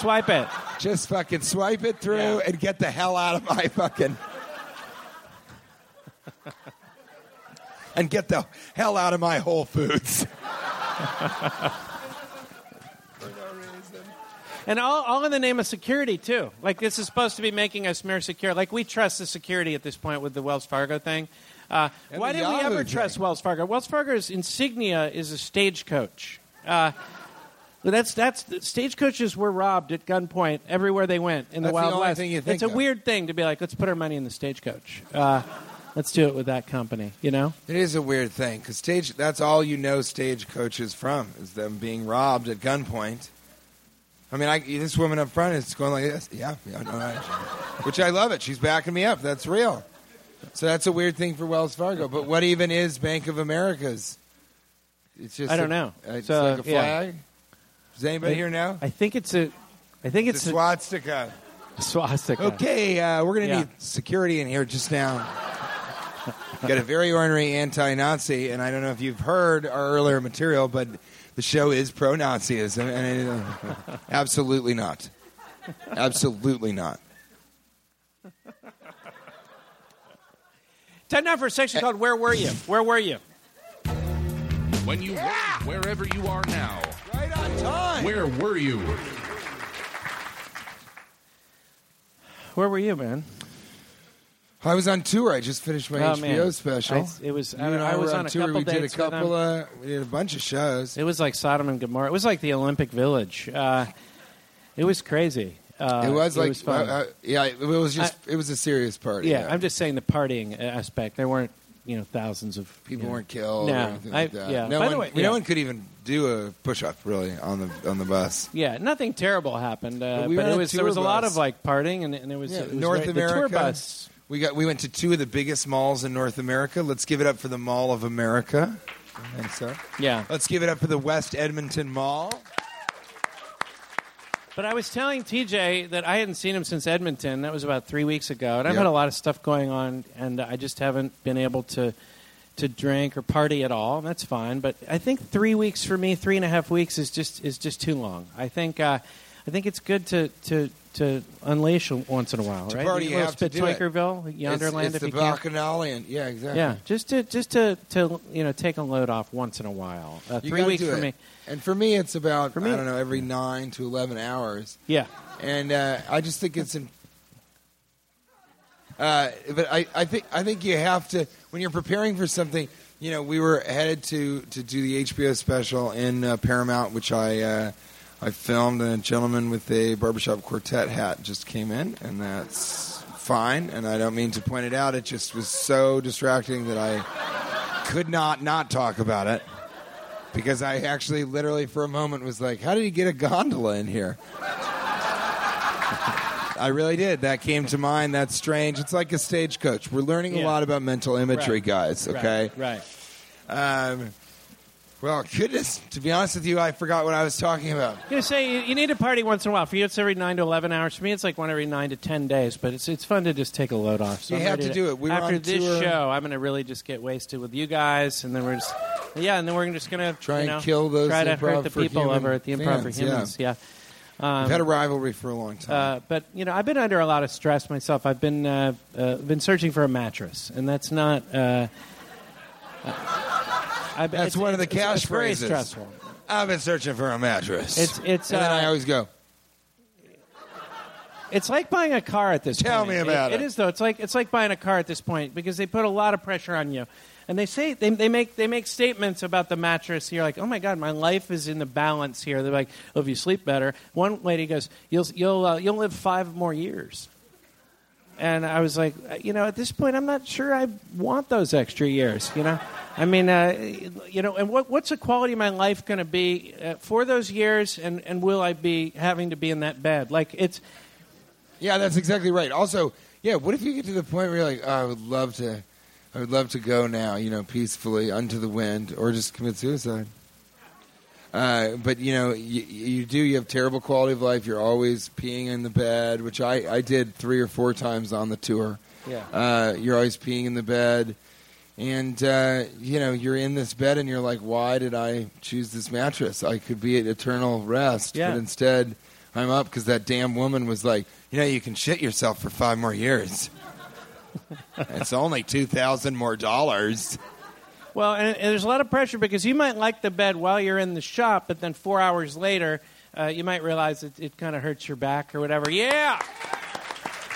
Swipe it. Just fucking swipe it through Yeah. and get the hell out of my fucking. and get the hell out of my Whole Foods. For no reason. And all, all in the name of security too. Like this is supposed to be making us more secure. Like we trust the security at this point with the Wells Fargo thing. Uh, why did we ever trust. Wells Fargo? Wells Fargo's insignia is a stagecoach. Uh, that's that's stagecoaches were robbed at gunpoint everywhere they went in the That's the Wild only West. thing you think it's a of. weird thing to be like, let's put our money in the stagecoach. Uh, let's do it with that company. You know. It is a weird thing because stage. That's all you know stagecoach is from is them being robbed at gunpoint. I mean, I, this woman up front is going like this. Yeah, yeah, no, I, which I love it. She's backing me up. That's real. So that's a weird thing for Wells Fargo. But what even is Bank of America's? It's just I don't a- know. It's So, like a yeah. Flag. Does anybody here now? I think it's a. I think It's it's a swastika. a swastika. Okay, uh, we're going to Yeah. need security in here just now. Got a very ornery anti-Nazi, and I don't know if you've heard our earlier material, but the show is pro-Nazism, and it, uh, absolutely not, absolutely not. Time now for a section called "Where Were You?" Where were you? When you were wherever you are now, Right on time. where were you? Where were you, man? I was on tour. I just finished my Oh, HBO man. special. I- it was- You I- and I was were on a tour. couple we did a dates with couple. Uh, we did a bunch of shows. It was like Sodom and Gomorrah. It was like the Olympic Village. Uh, it was crazy. Uh, it was like, fun. uh, uh, yeah, it was just, it was a serious party. yeah, I'm just saying the partying aspect. There weren't, you know, thousands of People you know- weren't killed No, or anything like I- that. yeah. No, By one, the way, no yeah. one could even do a push-up really on the on the bus. Yeah, nothing terrible happened, uh, But but, we on it was there was a lot of like partying, and, and it was, Yeah, it was North very- America. The tour bus. We got we went to two of the biggest malls in North America. Let's give it up for the Mall of America. Thanks, sir. Yeah, Let's give it up for the West Edmonton Mall. But I was telling TJ that I hadn't seen him since Edmonton. That was about three weeks ago, and I've Yep. had a lot of stuff going on, and I just haven't been able to to drink or party at all. And that's fine. But I think three weeks for me, three and a half weeks is just is just too long. I think uh, I think it's good to to to unleash once in a while, To right? party, you have to do. Twinkerville, It's, Yonderland, it's if the you. Bacchanalian. Yeah, exactly. Yeah, just to just to, to you know take a load off once in a while. Uh, three weeks for it. me. And for me, it's about me- I don't know every nine to eleven hours. Yeah, And uh, I just think it's in, Uh, but I, I think I think you have to when you're preparing for something. You know, we were headed to to do the HBO special in uh, Paramount, which I uh, I filmed, a gentleman with a barbershop quartet hat just came in, and that's fine. And I don't mean to point it out; it just was so distracting that I could not not talk about it because I actually, literally, for a moment, was like, "How did he get a gondola in here?" I really did. That came to mind. That's strange. It's like a stagecoach. We're learning a lot about mental imagery, Right. guys. Okay. Right. Um, well, goodness. To be honest with you, I forgot what I was talking about. You know, say you, need a party once in a while. For you, it's every nine to eleven hours. For me, it's like one every nine to ten days. But it's it's fun to just take a load off. So You I'm have ready to do it. We after this tour. show, I'm going to really just get wasted with you guys, and then we're just yeah, and then we're just going to Try you and kill those try to hurt the people over at the improv fans, for humans. Yeah. Um, We've had a rivalry for a long time. uh, but you know, I've been under a lot of stress myself. I've been uh, uh, been searching for a mattress, and that's not. I, That's one of the cash it's very phrases. stressful. I've been searching for a mattress. It's it's. and then uh, I always go, It's like buying a car at this Tell point. me about It it. is though. It's like it's like buying a car at this point because they put a lot of pressure on you. And they say they, they make they make statements about the mattress. You're like, oh my god, my life is in the balance here. They're like, oh, if you sleep better. One lady goes, you'll you'll uh, you'll live five more years. And I was like, uh, you know, at this point, I'm not sure I want those extra years. You know, I mean, uh, you know, and what what's the quality of my life going to be uh, for those years? And and will I be having to be in that bed? Like it's yeah, that's exactly right. Also, yeah, what if you get to the point where you're like, oh, I would love to, I would love to go now, you know, peacefully unto the wind, or just commit suicide. Uh, but you know, you, you do. You have terrible quality of life. You're always peeing in the bed, which I, I did three or four times on the tour. Yeah. Uh, you're always peeing in the bed, and uh, you know you're in this bed, and you're like, why did I choose this mattress? I could be at eternal rest, Yeah. but instead I'm up because that damn woman was like, you know, you can shit yourself for five more years. it's only two thousand more dollars. Well, and, and there's a lot of pressure because you might like the bed while you're in the shop, but then four hours later, uh, you might realize it, it kind of hurts your back or whatever. Yeah.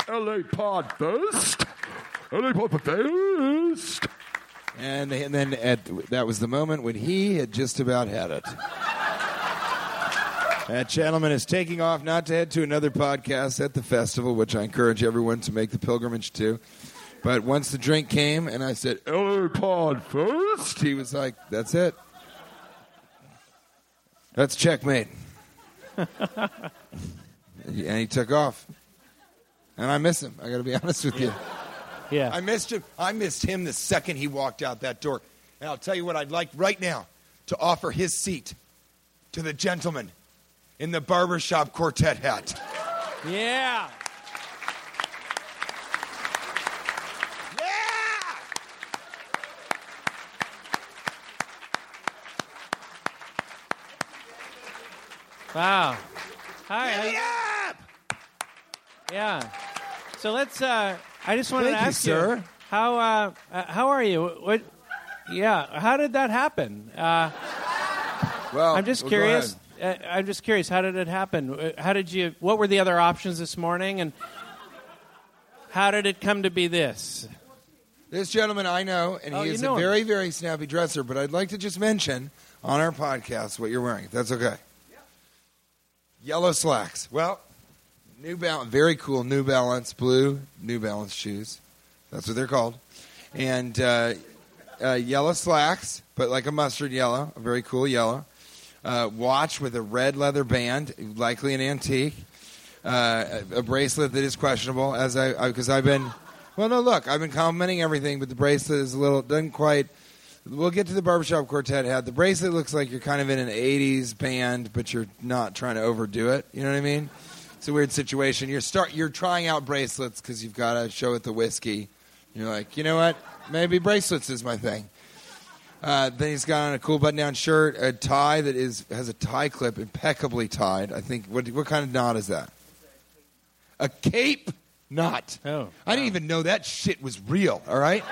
LA Pod Fest. LA Pod Fest. And, and then at, that was the moment when he had just about had it. That gentleman is taking off not to head to another podcast at the festival, which I encourage everyone to make the pilgrimage to. But once the drink came and I said, LA Pod Fest, he was like, that's it. That's checkmate. and he took off. And I miss him. I got to be honest with you. Yeah. I missed him. I missed him the second he walked out that door. And I'll tell you what I'd like right now to offer his seat to the gentleman in the barbershop quartet hat. Yeah. Wow. Hi. how you- Yeah. So let's. Uh, I just wanted Thank to you, ask sir. how uh, uh, how are you? What? Yeah. How did that happen? Uh, Well, I'm just well, curious. Uh, I'm just curious. How did it happen? Uh, How did you? What were the other options this morning? And how did it come to be this? This gentleman I know, and Oh, he is a very, very snappy dresser, but I'd like to just mention on our podcast what you're wearing, if that's okay. Yellow slacks. Well, New Balance, very cool New Balance blue New Balance shoes. That's what they're called. And uh, uh, yellow slacks, but like a mustard yellow, a very cool yellow. Uh, watch with a red leather band, likely an antique. Uh, a, a bracelet that is questionable, as I because I've been. Well, no, look, I've been complimenting everything, but the bracelet is a little doesn't quite. We'll get to the barbershop quartet hat. The bracelet looks like you're kind of in an '80s band, but you're not trying to overdo it. You know what I mean? It's a weird situation. You're start. You're trying out bracelets because you've got to show it the whiskey. You're like, you know what? Maybe bracelets is my thing. Uh, then he's got on a cool button-down shirt, a tie that is has a tie clip impeccably tied. I think. What what kind of knot is that? A cape knot. Oh, I didn't even know that shit was real. All right.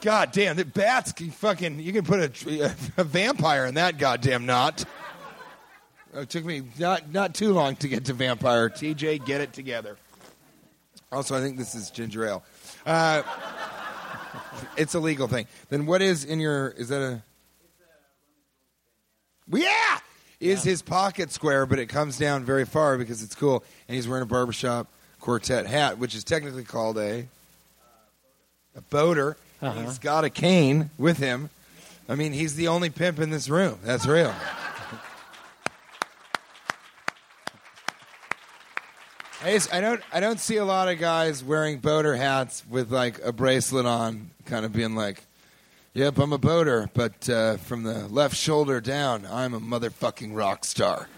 God damn, the bats can fucking. You can put a, a vampire in that goddamn knot. It took me not not too long to get to vampire. TJ, get it together. Also, I think this is ginger ale. Uh, it's a legal thing. Then what is in your? Is that a? Yeah, is his pocket square, but it comes down very far because it's cool, and he's wearing a barbershop quartet hat, which is technically called a a boater. Uh-huh. He's got a cane with him. I mean, he's the only pimp in this room. That's real. I, just, I don't I don't see a lot of guys wearing boater hats with like a bracelet on, kind of being like, "Yep, I'm a boater, but uh, from the left shoulder down, I'm a motherfucking rock star."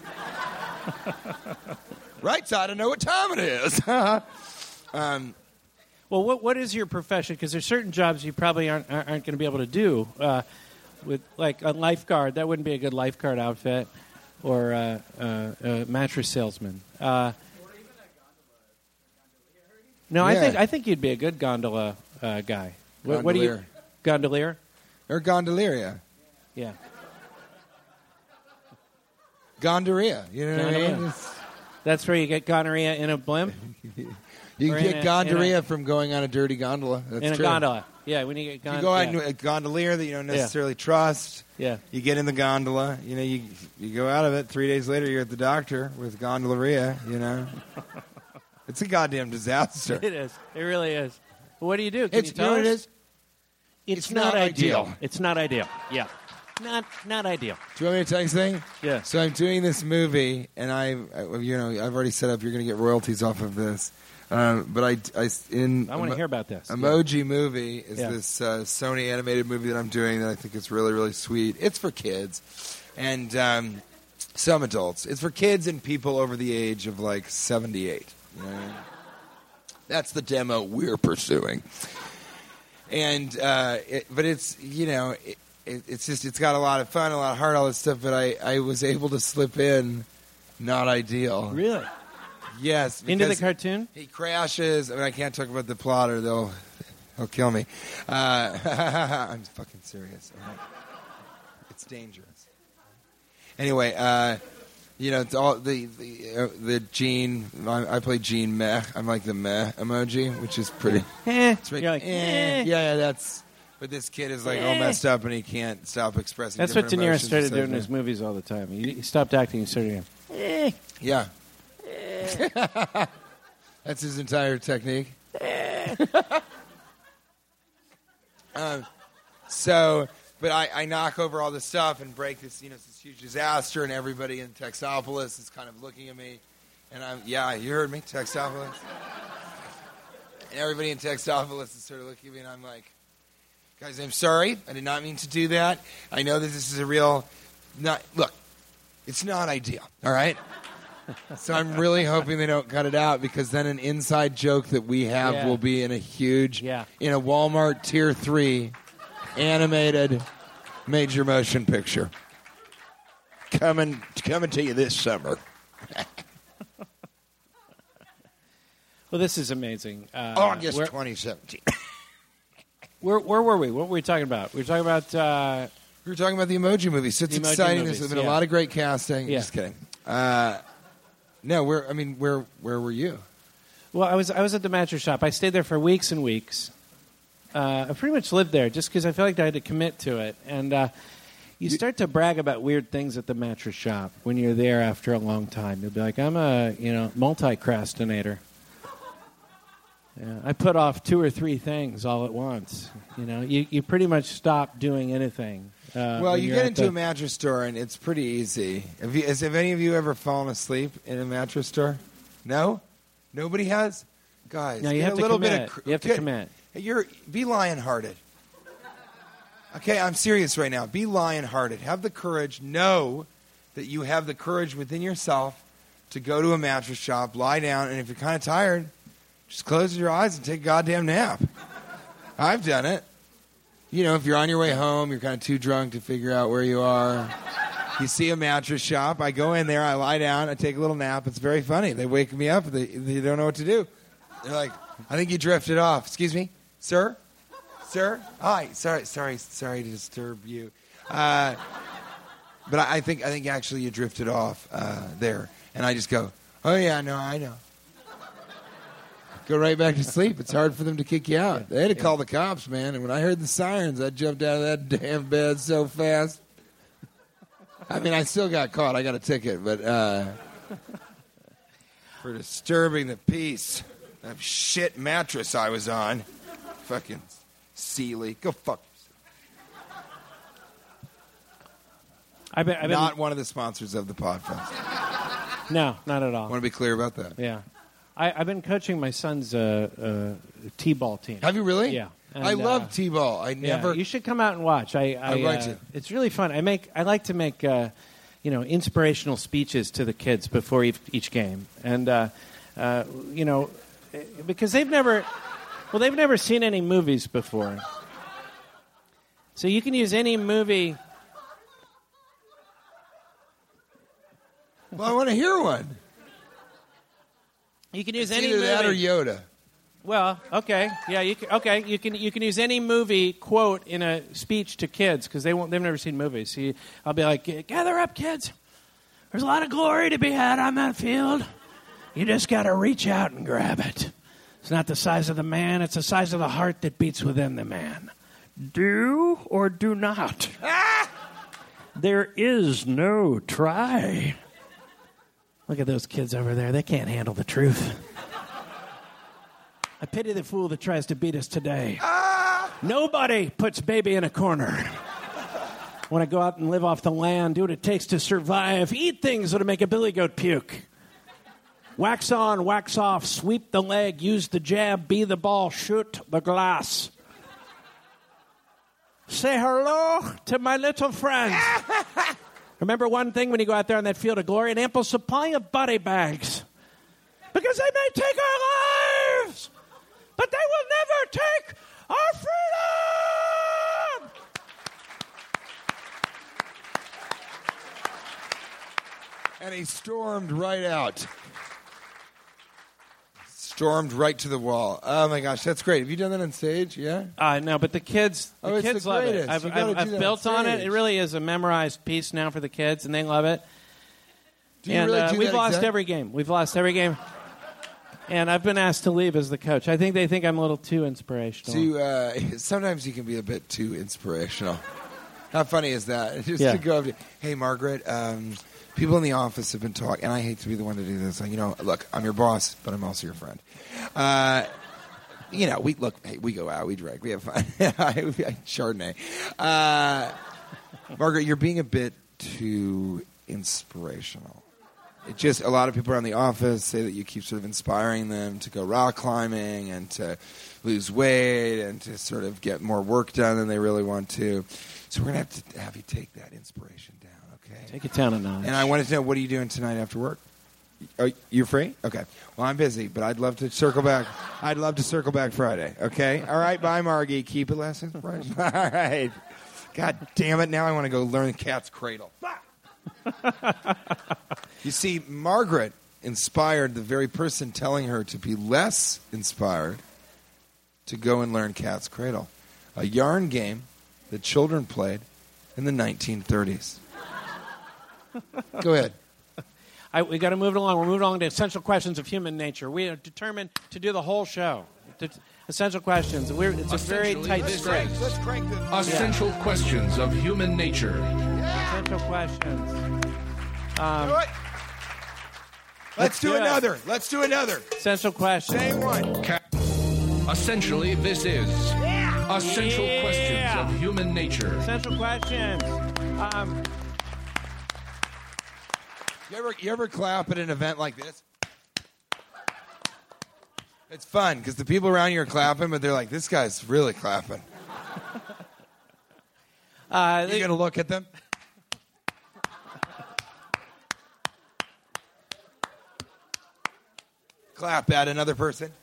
right side, I know what time it is. um, Well, what what is your profession? Because there's certain jobs you probably aren't aren't going to be able to do. Uh, with like a lifeguard, that wouldn't be a good lifeguard outfit, or uh, uh, a mattress salesman. Uh, no, I Yeah. think I think you'd be a good gondola uh, guy. What, what do you gondolier? or gondolier, Yeah, gondoria. You know what I mean? It's- that's where you get gonorrhea in a blimp. You can get a- a- from going on a dirty gondola. That's in a true. gondola. Yeah, when you get you go out yeah. in a gondolier that you don't Yeah. necessarily trust. yeah. You get in the gondola, you know, you you go out of it. Three days later, you're at the doctor with gondolaria. You know, it's a goddamn disaster. It is. It really is. What do you do? Can It's you you know tell us? is. It's, It's not, not ideal. ideal. It's not ideal. Yeah. Not not ideal. Do you want me to tell you something? Yeah. So I'm doing this movie, and I you know, I've already set up. You're going to get royalties off of this. Um, but I, I in I want to hear about this. Emoji Movie is Yeah. this uh, Sony animated movie that I'm doing that I think is really, really sweet. It's for kids and um, some adults. It's for kids and people over the age of like 78. You know what I mean? That's the demo we're pursuing. And uh, it, but it's you know it, it, it's just it's got a lot of fun, a lot of heart, all this stuff. But I I was able to slip in not ideal. Really? Yes, Into the cartoon? he crashes. I mean, I can't talk about the plot, or they'll they'll kill me. Uh, I'm fucking serious. It's dangerous. Anyway, uh, you know, it's all the the, uh, the Gene. I, I play Gene Meh. I'm like the Meh emoji, which is pretty. Eh. It's pretty You're like, eh. eh. Yeah, yeah, that's. But this kid is like all messed up, and he can't stop expressing. That's what De Niro started doing in his movies all the time. He, he stopped acting. He started going, Yeah. That's his entire technique. um, so, but I, I knock over all this stuff and break this, you know, this huge disaster, and everybody in Textopolis is kind of looking at me, and I'm, yeah, you heard me, Textopolis. and everybody in Textopolis is sort of looking at me, and I'm like, guys, I'm sorry, I did not mean to do that. I know that this is a real, not look, it's not ideal, all right. So I'm really hoping they don't cut it out because then an inside joke that we have Yeah. will be in a huge, Yeah. in a Walmart Tier Three animated major motion picture coming coming to you this summer. Well, this is amazing. Uh, August where, 2017. where, where were we? What were we talking about? We were talking about. Uh, We were talking about the Emoji Movie, so it's Emoji exciting. Movies, There's been a lot of great casting. Yeah. Just kidding. Uh, no, where I mean, where where were you? well, I was I was at the mattress shop. I stayed there for weeks and weeks. Uh, I pretty much lived there just because I felt like I had to commit to it. And uh, you start to brag about weird things at the mattress shop when you're there after a long time. You'll be like, "I'm a you know multi-crastinator." Yeah, I put off two or three things all at once. You know, you, you pretty much stop doing anything. Uh, well, you get into the- a mattress store and it's pretty easy. Have, you, has, have any of you ever fallen asleep in a mattress store? No, nobody has. Guys, No, you have a to little commit. bit of. cr- You have to get- commit. You're be lion-hearted. Okay, I'm serious right now. Be lion-hearted. Have the courage. Know that you have the courage within yourself to go to a mattress shop, lie down, and if you're kind of tired, just close your eyes and take a goddamn nap. I've done it. You know, if you're on your way home, you're kind of too drunk to figure out where you are. You see a mattress shop. I go in there, I lie down, I take a little nap. It's very funny. They wake me up. They, they don't know what to do. They're like, I think you drifted off. Excuse me, sir? Sir? Hi. Sorry, sorry, sorry to disturb you. Uh, but I, I think I think actually you drifted off uh, there. And I just go, oh, yeah, no, I know. Go right back to sleep. It's hard for them to kick you out. They had to call the cops, man. And when I heard the sirens, I jumped out of that damn bed so fast. I mean, I still got caught. I got a ticket, but uh, for disturbing the peace. That shit mattress I was on. Fucking Sealy. Go fuck. I've been, I've been Not one of the sponsors of the podcast. no, not at all. want to be clear about that. Yeah, I, I've been coaching my son's uh, uh, t-ball team. Have you really? Yeah, I love uh, t-ball. I Yeah, never. you should come out and watch. I, I I'd like uh, to. It's really fun. I make. I like to make. Uh, you know, inspirational speeches to the kids before each, each game, and uh, uh, you know, eh, because they've never. Well, they've never seen any movies before. So you can use any movie. well, I want to hear one. You can use It's any either movie. that or Yoda. Well, okay, yeah, you can, okay, you can you can use any movie quote in a speech to kids because they won't they've never seen movies. So you, I'll be like, gather up, kids. There's a lot of glory to be had on that field. You just got to reach out and grab it. It's not the size of the man; it's the size of the heart that beats within the man. Do or do not. Ah! there is no try. Look at those kids over there; they can't handle the truth. I pity the fool that tries to beat us today. Nobody puts baby in a corner. Want to go out and live off the land, do what it takes to survive, eat things that'll make a billy goat puke. Wax on, wax off, sweep the leg, use the jab, be the ball, shoot the glass. Say hello to my little friends. Remember one thing when you go out there on that field of glory an ample supply of body bags. Because they may take our lives, but they will never take our freedom. And he stormed right out. Stormed right to the wall. Oh my gosh, that's great. Have you done that on stage? Yeah. Uh, no, but the kids, the Oh, kids the love it. I've, I've, I've that on built on it. It really is a memorized piece now for the kids, and they love it. Do you and really uh, we've that lost exact- every game. We've lost every game. And I've been asked to leave as the coach. I think they think I'm a little too inspirational. Uh, sometimes you can be a bit too inspirational. How funny is that? Just Yeah. to go up to, hey Margaret, um, people in the office have been talking, and I hate to be the one to do this. Like, you know, look, I'm your boss, but I'm also your friend. Uh, you know, we look, hey, we go out, we drink, we have fun. Chardonnay. Uh, Margaret, you're being a bit too inspirational. It just a lot of people around the office say that you keep sort of inspiring them to go rock climbing and to lose weight and to sort of get more work done than they really want to. So we're gonna have to have you take that inspiration down, okay? Take it down a notch. And I wanted to know what are you doing tonight after work? Are you free? Okay. Well, I'm busy, but I'd love to circle back. I'd love to circle back Friday. Okay. All right. Bye, Margie. Keep it less inspiration. All right. God damn it! Now I want to go learn cat's cradle. you see, Margaret inspired the very person telling her to be less inspired to go and learn cat's cradle, a yarn game that children played in the 1930s. Go ahead. I, we got to move it along. We're moving along to essential questions of human nature. We are determined to do the whole show. To- essential questions. We're, it's a very Essentially, tight this script. is Let's crank the. Essential questions of human nature. Essential questions. Um, Do it. Let's, Let's do, do it. another. Let's do another. essential questions. Say one. Ca- Essentially, this is essential Yeah. questions of human nature. Essential questions. Um, You ever, you ever clap at an event like this? It's fun because the people around you are clapping, but they're like, "This guy's really clapping." uh, You gonna look at them? Clap at another person.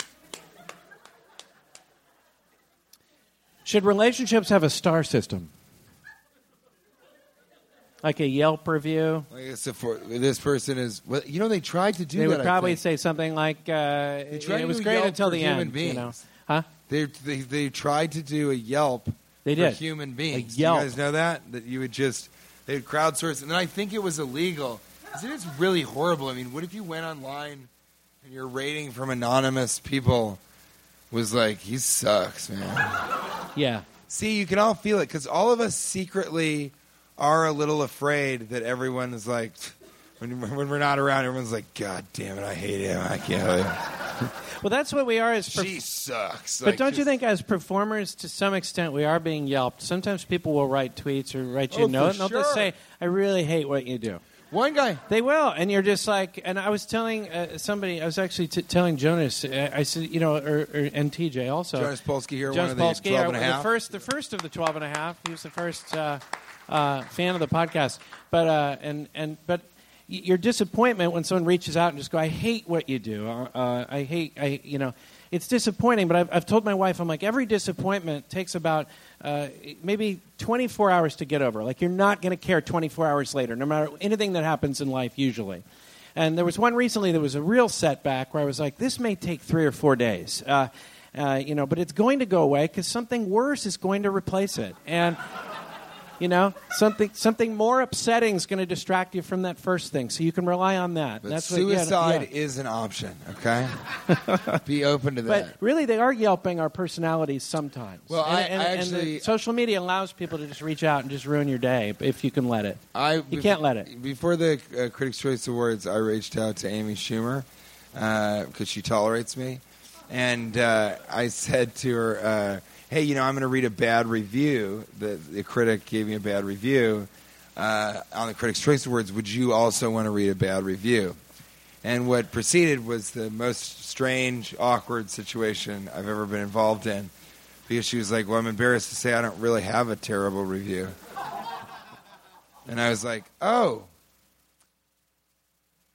should relationships have a star system? Like a Yelp review? Like for this person is. Well, you know, they tried to do they that. would probably say something like, uh, They tried it to was do great Yelp until for the human end. You know? beings. Huh? They, they they tried to do a Yelp They for did. human beings. A Do Yelp. you guys know that? That you would just they would crowdsource, and then I think it was illegal. It is really horrible. I mean, what if you went online And your rating from anonymous people was like, he sucks, man. Yeah. See, you can all feel it because all of us secretly are a little afraid that everyone is like, when, when we're not around, everyone's like, God damn it, I hate him. I can't. Well, that's what we are as. perf- she sucks. But Like, don't you think, as performers, to some extent, we are being yelped? Sometimes people will write tweets or write you Oh, a note, for and they'll just say, "I really hate what you do." One guy, they will, and you're just like. And I was telling uh, somebody, I was actually t- telling Jonas. Uh, I said, you know, or, or, and TJ also. Jonas Polsky here, Jonas one of the Polsky, 12 and a uh, half. The first, the first of the 12 and a half. He was the first uh, uh, fan of the podcast. But uh, and and but your disappointment when someone reaches out and just go, "I hate what you do. Uh, uh, I hate, I you know." It's disappointing, but I've, I've told my wife, I'm like, every disappointment takes about uh, maybe 24 hours to get over. Like, you're not going to care 24 hours later, no matter anything that happens in life, usually. And there was one recently that was a real setback where I was like, this may take three or four days. Uh, uh, you know, but it's going to go away because something worse is going to replace it. And you know, something something more upsetting is going to distract you from that first thing, so you can rely on that. But That's what- yeah, suicide yeah. is an option, okay? Be open to that. But really, they are yelping our personalities sometimes. Well, and, I- and, I and actually- social media allows people to just reach out and just ruin your day if you can let it. I, you can't let it. Before the uh, Critics' Choice Awards, I reached out to Amy Schumer because she tolerates me, and uh, I said to her, uh, "Hey, you know, I'm going to read a bad review. The, the critic gave me a bad review uh, on the Critics' Choice Awards. Would you also want to read a bad review?" And what proceeded was the most strange, awkward situation I've ever been involved in. Because she was like, Well, I'm embarrassed to say I don't really have a terrible review. And I was like, Oh,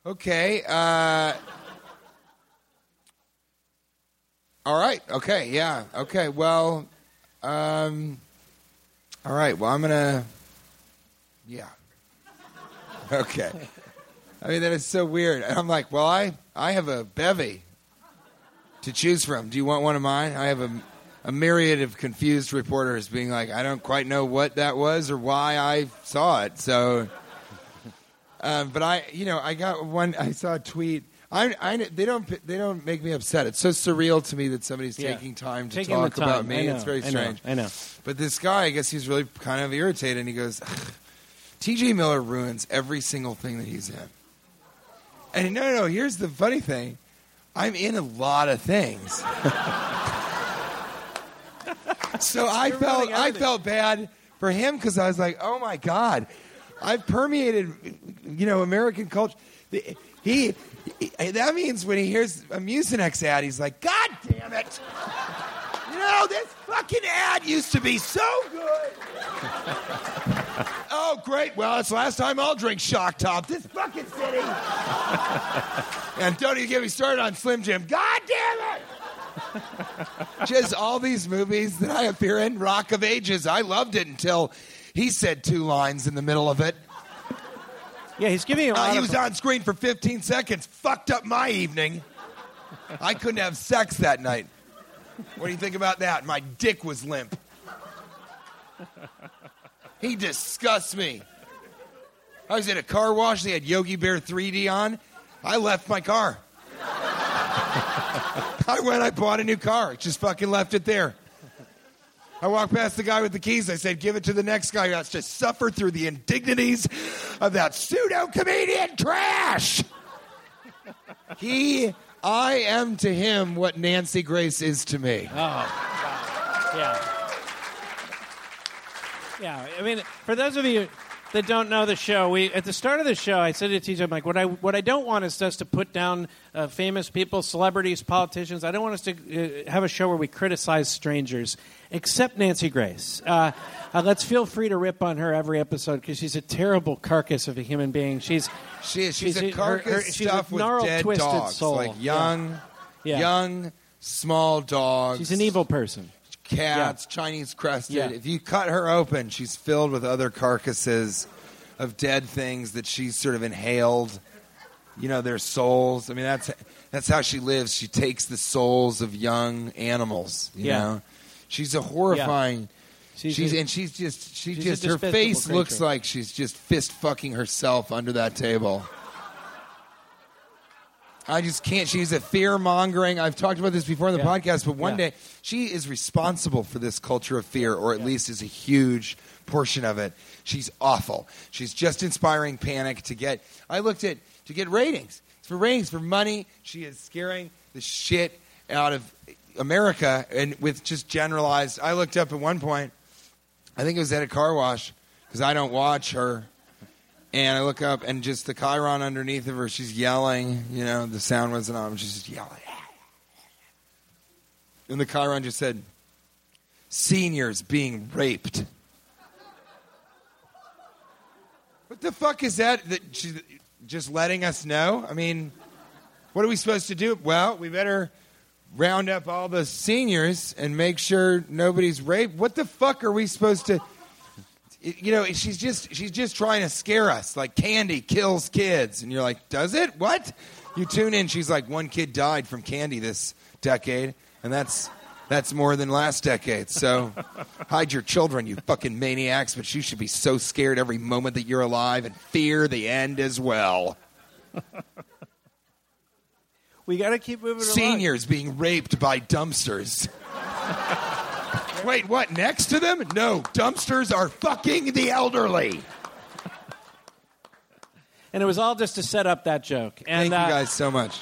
okay. Uh, all right. Okay. Yeah. Okay. Well, um, all right. Well, I'm to, yeah. Okay. I mean, that is so weird. And I'm like, well, I, I have a bevy to choose from. Do you want one of mine? I have a, a myriad of confused reporters being like, I don't quite know what that was or why I saw it. So, um, but I, you know, I got one. I saw a tweet. I, I, they don't, they don't make me upset. It's so surreal to me that somebody's Yeah. taking time to Taking talk time. about me. Know, It's very I know, strange. I know. But this guy, I guess he's really kind of irritated, and he goes, "T.J. Miller ruins every single thing that he's in." And no, no. Here's the funny thing: I'm in a lot of things. so I felt I felt bad for him because I was like, "Oh my god, I've permeated, you know, American culture." The- He, he that means when he hears a Mucinex ad, he's like, "God damn it!" You know, this fucking ad used to be so good. oh, great. Well, it's the last time I'll drink Shock Top. This fucking city. and don't even get me started on Slim Jim. God damn it. Just all these movies that I appear in, Rock of Ages. I loved it until he said two lines in the middle of it. Yeah, he's giving you a Uh, lot he of- was on screen for 15 seconds, fucked up my evening. I couldn't have sex that night. What do you think about that? My dick was limp. He disgusts me. I was at a car wash. They had Yogi Bear 3D on. I left my car. I went, I bought a new car. Just fucking left it there. I walked past the guy with the keys. I said, give it to the next guy who has to suffer through the indignities of that pseudo comedian trash. He, I am to him what Nancy Grace is to me. Oh. Yeah. Yeah, I mean, for those of you that don't know the show, we at the start of the show, I said to TJ, I'm like, what I what I don't want is us to put down uh, famous people, celebrities, politicians. I don't want us to uh, have a show where we criticize strangers, except Nancy Grace. Uh, uh, let's feel free to rip on her every episode because she's a terrible carcass of a human being. She's She is. She's, She's a a- her- carcass her- she's a stuff with dead twisted dogs, soul. like young, Yeah. young, small dogs. she's an evil person. cats, Chinese crested. Yeah. If you cut her open, she's filled with other carcasses of dead things that she's sort of inhaled. You know, their souls. I mean, that's that's how she lives. She takes the souls of young animals. You Yeah. know, she's a horrifying. She's She's, a- and she's just she she's just her face looks like she's just fist fucking herself under that table. I just can't. She's a fear mongering. I've talked about this before in the Yeah. podcast, but one Yeah. day she is responsible for this culture of fear, or at least is a huge portion of it. She's awful. She's just inspiring panic to get. I looked at to get ratings. It's for ratings, for money. She is scaring the shit out of America, and with just generalized. I looked up at one point. I think it was at a car wash because I don't watch her. And I look up, and just the Chiron underneath of her, she's yelling. You know, the sound wasn't on. She's just yelling. And the Chiron just said, "Seniors being raped." What the fuck is that? That she's just letting us know? I mean, what are we supposed to do? Well, we better round up all the seniors and make sure nobody's raped. What the fuck are we supposed to? you know, she's just she's just trying to scare us. Like candy kills kids, and you're like, does it? What? You tune in. She's like, one kid died from candy this decade, and that's that's more than last decade. So hide your children, you fucking maniacs. But you should be so scared every moment that you're alive and fear the end as well. We got to keep moving along. Seniors being raped by dumpsters. Wait, what? Next to them? No, dumpsters are fucking the elderly. And it was all just to set up that joke. And Thank uh, you guys so much.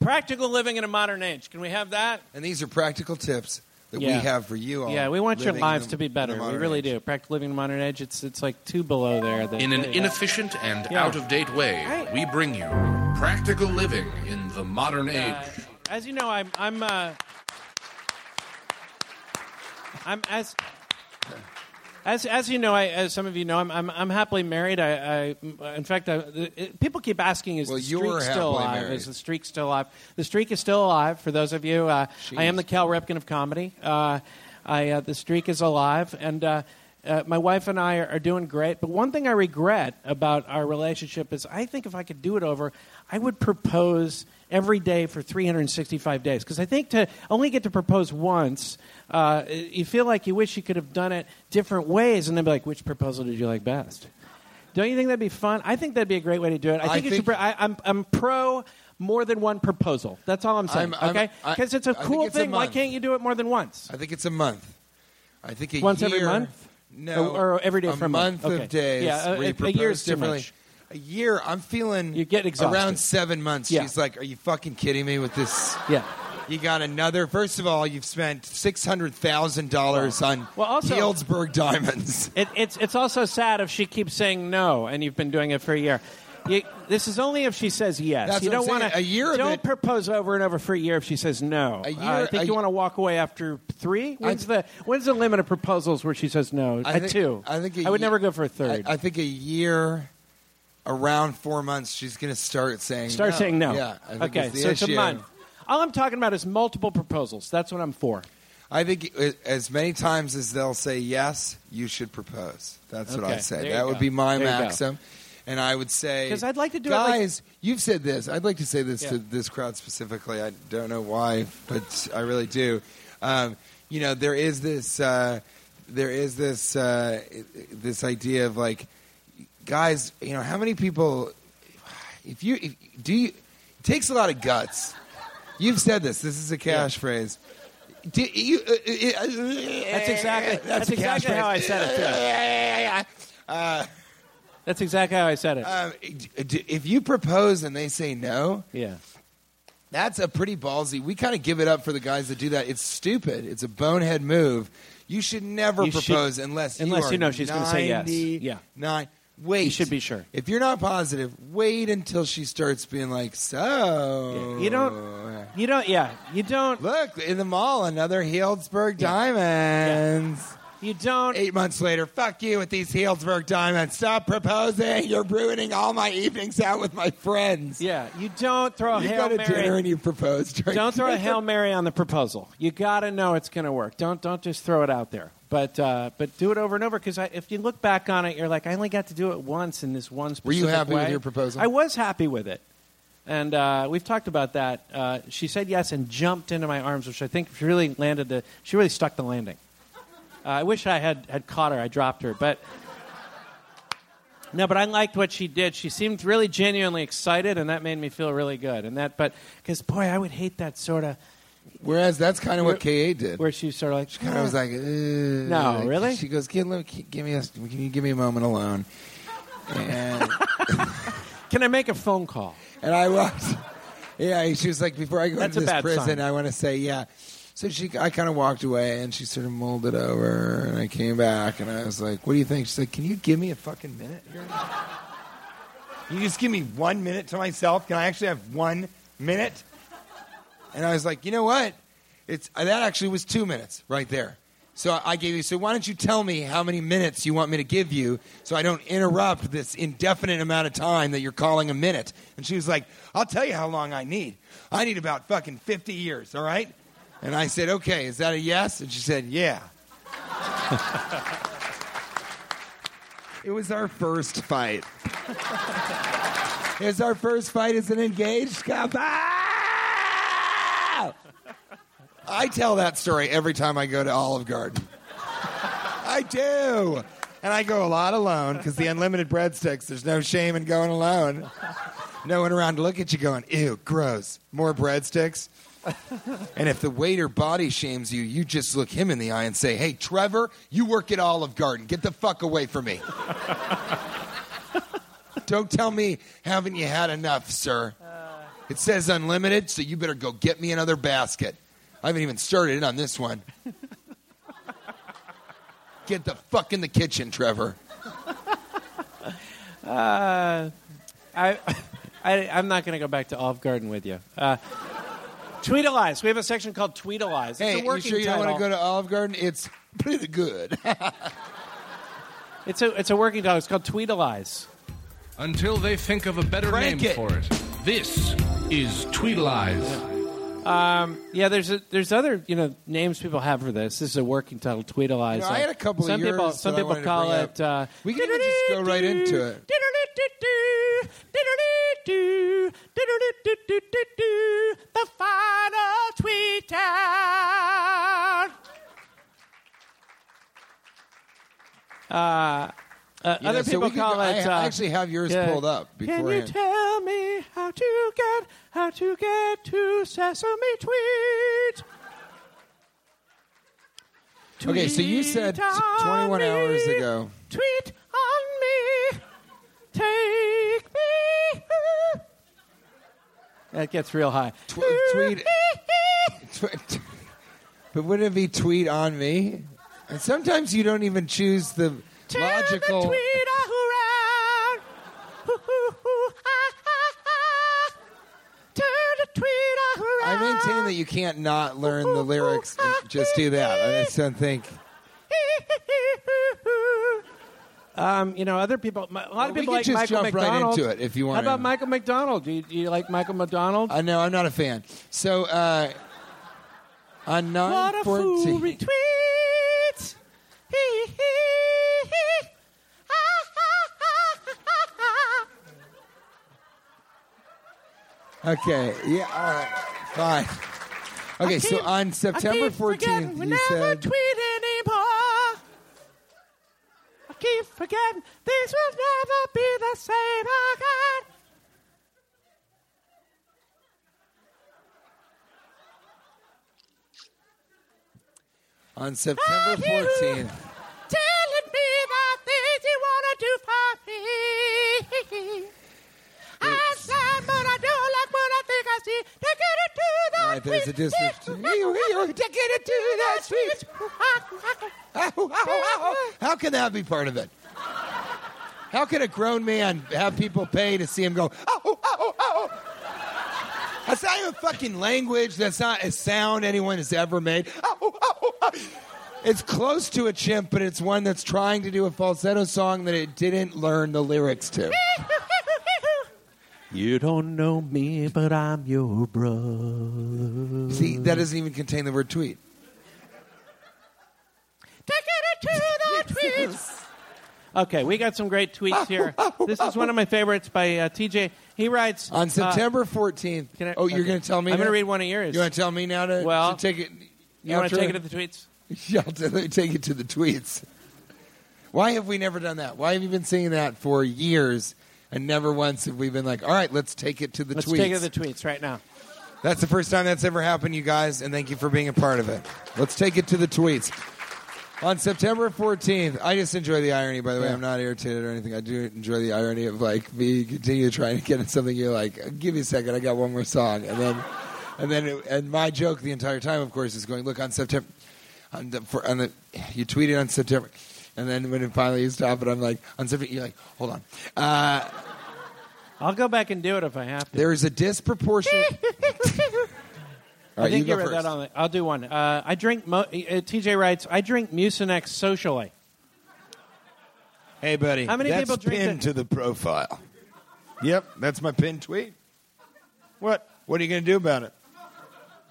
practical living in a modern age. Can we have that? And these are practical tips that Yeah. we have for you all. Yeah, we want your lives in to be better. We really age. do. Practical living in a modern age. It's it's like two below there. that- In an yeah. inefficient and Yeah. out of date way, Right. we bring you practical living in the modern age. Uh, as you know, I'm I'm uh, I'm as as as you know, I, as some of you know, I'm I'm, I'm happily married. I, I in fact, I, it, people keep asking, is Well, the streak still alive? married. Is the streak still alive? The streak is still alive. For those of you, uh, I am the Cal Ripken of comedy. Uh, I uh, the streak is alive, and. Uh, uh, my wife and I are, are doing great, but one thing I regret about our relationship is I think if I could do it over, I would propose every day for 365 days. Because I think to only get to propose once, uh, you feel like you wish you could have done it different ways, and then be like, which proposal did you like best? Don't you think that'd be fun? I think that'd be a great way to do it. I I think, should. think- Be, I, I'm, I'm pro more than one proposal. That's all I'm saying. I'm- I'm- okay, because it's a I cool it's a thing. Why can't you do it more than once? I think it's a month. I think a Once year, every month? No, Or- or every day a for a month. month Okay. days. Yeah, a- where you a- a propose year's too much. A year, I'm feeling You get exhausted. around seven months. Yeah. She's like, "Are you fucking kidding me with this?" Yeah. You got another. First of all, you've spent six hundred thousand dollars on Well, also- Helzberg diamonds. It, it's it's also sad if she keeps saying no, and you've been doing it for a year. You, this is only if she says yes. That's you don't want to A year Don't it- propose over and over for a year if she says no. A Uh, year- I think a- you want to walk away after three. When's the when's the limit of proposals where she says no? I At think- two. I think I would ye- never go for a third. I, I think a year, around four months, she's going to start saying Start no. saying no. Yeah. I okay, so it's a month. All I'm talking about is multiple proposals. That's what I'm for. I think as many times as they'll say yes, you should propose. That's what Okay, I say. That would go. be my There maxim. And I would say, 'Cause I'd like to do it like- guys, you've said this. I'd like to say this to this crowd specifically. I don't know why, but I really do. Um, you know, there is this, uh, there is this, uh, this idea of like, guys. You know, how many people? If you if, do, you, it takes a lot of guts. You've said this. This is a cash phrase. Do you, uh, uh, uh, That's exactly that's, a cash exactly how I said it too. that's exactly how I said it. Um, d- if you propose and they say no, yeah. that's a pretty ballsy. We kind of give it up for the guys that do that. It's stupid. It's a bonehead move. You should never You should- propose unless unless you, are you know she's gonna say yes. Yeah. Nine. Wait. You should be sure. If you're not positive, wait until she starts being like, so. You don't. You don't. Yeah. You don't. Look in the mall, another Helzberg diamonds. You don't. Eight months later, fuck you with these Helzberg diamonds. Stop proposing. You're ruining all my evenings out with my friends. Yeah. You don't throw a You hail go to mary. dinner and you propose. during Don't throw a hail mary on the proposal. You got to know it's going to work. Don't don't just throw it out there. But uh, but do it over and over because if you look back on it, you're like, I only got to do it once in this one Specific Were you happy with your proposal? I was happy with it, and uh, we've talked about that. Uh, she said yes and jumped into my arms, which I think she really landed. The, she really stuck the landing. Uh, I wish I had had caught her. I dropped her, but No, but I liked what she did. She seemed really genuinely excited, and that made me feel really good. And that, but because boy, I would hate that sort of Whereas that's kind of what Ka did. where she's sort of like, kind of was like, No, really? She goes, give, give me a, can you give me a moment alone? And "Can I make a phone call?" and I was, Yeah, she was like, before I go That's into this prison, sign. I want to say, yeah. So she, I kind of walked away, and she sort of mulled it over, and I came back, and I was like, "What do you think?" She's like, "Can you give me a fucking minute here? You just give me one minute to myself? Can I actually have one minute?" And I was like, "You know what? It's that actually was two minutes right there." So I gave you. So why don't you tell me how many minutes you want me to give you, so I don't interrupt this indefinite amount of time that you're calling a minute? And she was like, "I'll tell you how long I need. I need about fucking fifty years. All right." And I said, "Okay, is that a yes?" And she said, "Yeah." it was our first fight. it was our first fight as an engaged couple. I tell that story every time I go to Olive Garden. I do. And I go a lot alone because the unlimited breadsticks, there's no shame in going alone. No one around to look at you going, ew, gross. More breadsticks. And if the waiter body shames you, you just look him in the eye and say, hey, Trevor, you work at Olive Garden. Get the fuck away from me. Don't tell me, haven't you had enough, sir? It says unlimited, so you better go get me another basket. I haven't even started it on this one. Get the fuck in the kitchen, Trevor. Uh, I, I, I'm not going to go back to Olive Garden with you. Uh, Tweedleize. We have a section called Tweedleize. It's Hey, a you working sure you don't title. want to go to Olive Garden? It's pretty good. It's a it's a working title. It's called Tweedleize. Until they think of a better Crank name it. for it. This is Tweedleize. Um, yeah, there's a, there's other you know names people have for this. This is a working title, Tweedleize. You know, I had a couple of some people yours some that I people wanted to call bring it. Uh, we can even just go right into it. Uh, uh, other know, so people we call go- it. I uh, actually have yours yeah. pulled up Can you tell me how to get how to get to Sesame Tweet? Okay, so you said t- on 21 hours ago. Tweet on me. Take me. That gets real high. Tw- tweet. tw- but wouldn't it be tweet on me? And sometimes you don't even choose the Turn logical. the tweet around. Turn the tweet around. I maintain that you can't not learn the lyrics and just do that. I just don't think. Um, you know, other people. A lot Well, of we people can like just Michael jump right McDonald. into it if you How wanna. about Michael McDonald? Do you, do you like Michael McDonald? I know I'm not a fan. So uh, on what a fool fourteen. Okay, yeah, all right, fine. Okay, so on September I keep forgetting 14th, we you never said tweet anymore. I keep forgetting this will never be the same again. on September 14th. Do for me. I said, but I don't like what I think I see. Take it to the All right, there's a district. Take it to the streets. How can that be part of it? How can a grown man have people pay to see him go, oh, oh, oh, oh? oh"? That's not even fucking language. That's not a sound anyone has ever made. Oh, oh, oh, oh. It's close to a chimp, but it's one that's trying to do a falsetto song that it didn't learn the lyrics to. You don't know me, but I'm your brother. See, that doesn't even contain the word tweet. Take it to the tweets. Okay, we got some great tweets here. This is one of my favorites by uh, TJ. He writes On uh, September 14th. can I- oh, you're okay. going to tell me I'm going to read one of yours. You want to tell me now to, Well, to take it? You want to take it to the tweets? Yeah, I'll t- take it to the tweets. Why have we never done that? Why have you been saying that for years and never once have we been like, all right, let's take it to the tweets. Let's take it to the tweets right now. That's the first time that's ever happened, you guys, and thank you for being a part of it. Let's take it to the tweets. On September 14th, I just enjoy the irony, by the way. Yeah. I'm not irritated or anything. I do enjoy the irony of like me continue trying to get at something you're like, give me a second, I got one more song. And then, and then, it, and my joke the entire time, of course, is going, look, on September, on the, for, on the, you tweeted on September, and then when it finally you stop it, I'm like, on September, you're like, hold on. Uh, I'll go back and do it if I have to. there is a disproportionate. All I think you you go read that on. The, I'll do one. Uh, I drink. Mo- uh, TJ writes. I drink Mucinex socially. Hey, buddy. How many that's people drink pinned it? to the profile? Yep, that's my pinned tweet. What? What are you going to do about it?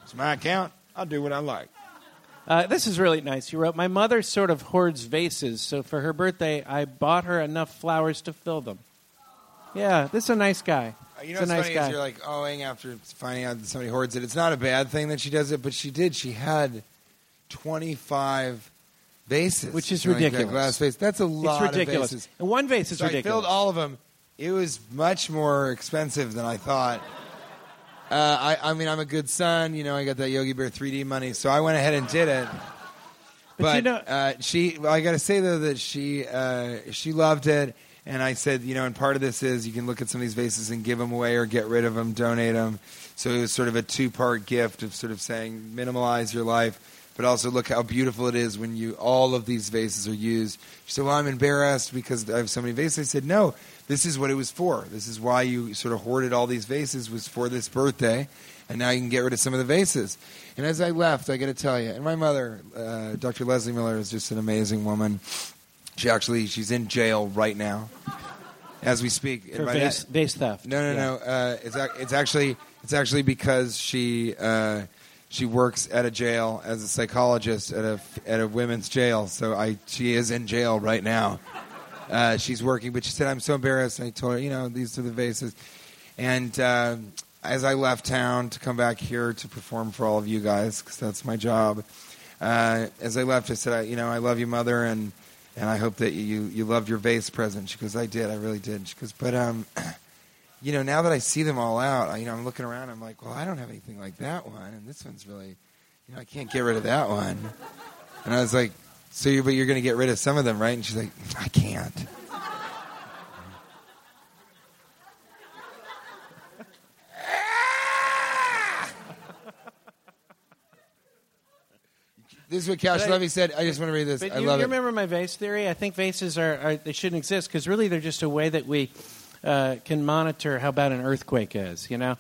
It's my account. I'll do what I like. Uh, this is really nice. You wrote, My mother sort of hoards vases, so for her birthday, I bought her enough flowers to fill them. Yeah, this is a nice guy. Uh, You know He's what's a nice funny guy. is you're like owing after finding out that somebody hoards it. It's not a bad thing that she does it, but she did. She had 25 vases, Which is You know, like that ridiculous. Glass vase. That's a lot it's ridiculous. of vases. And one vase is so I filled all of them. It was much more expensive than I thought. Uh, I, I mean, I'm a good son. You know, I got that Yogi Bear 3D money, so I went ahead and did it. But you know- uh, she, well, I got to say though that she uh, she loved it, and I said, you know, and part of this is you can look at some of these vases and give them away or get rid of them, donate them. So it was sort of a two part gift of sort of saying minimalize your life, but also look how beautiful it is when you all of these vases are used. She said, well, I'm embarrassed because I have so many vases. I said, no, this is what it was for. This is why you sort of hoarded all these vases was for this birthday, and now you can get rid of some of the vases. And as I left, I got to tell you, and my mother, uh, Dr. Leslie Miller, is just an amazing woman. She actually she's in jail right now, as we speak. for vase, that- vase theft. no, no, Yeah. no. Uh, it's ac- it's actually it's actually because she uh, she works at a jail as a psychologist at a at a women's jail. So I she is in jail right now. Uh, she's working, but she said I'm so embarrassed. And I told her, you know, these are the vases. And uh, as I left town to come back here to perform for all of you guys, because that's my job. Uh, as I left, I said, you know, I love you, mother, and and I hope that you you loved your vase present. She goes, I did, I really did. She goes, but um, you know, now that I see them all out, I, you know, I'm looking around. I'm like, well, I don't have anything like that one, and this one's really, you know, I can't get rid of that one. And I was like, so you, but you're going to get rid of some of them, right? And she's like, I can't. This is what Cash But Levy said. I just want to read this. But I you, love you it. remember my vase theory? I think vases are, are they shouldn't exist because really they're just a way that we uh, can monitor how bad an earthquake is. You know,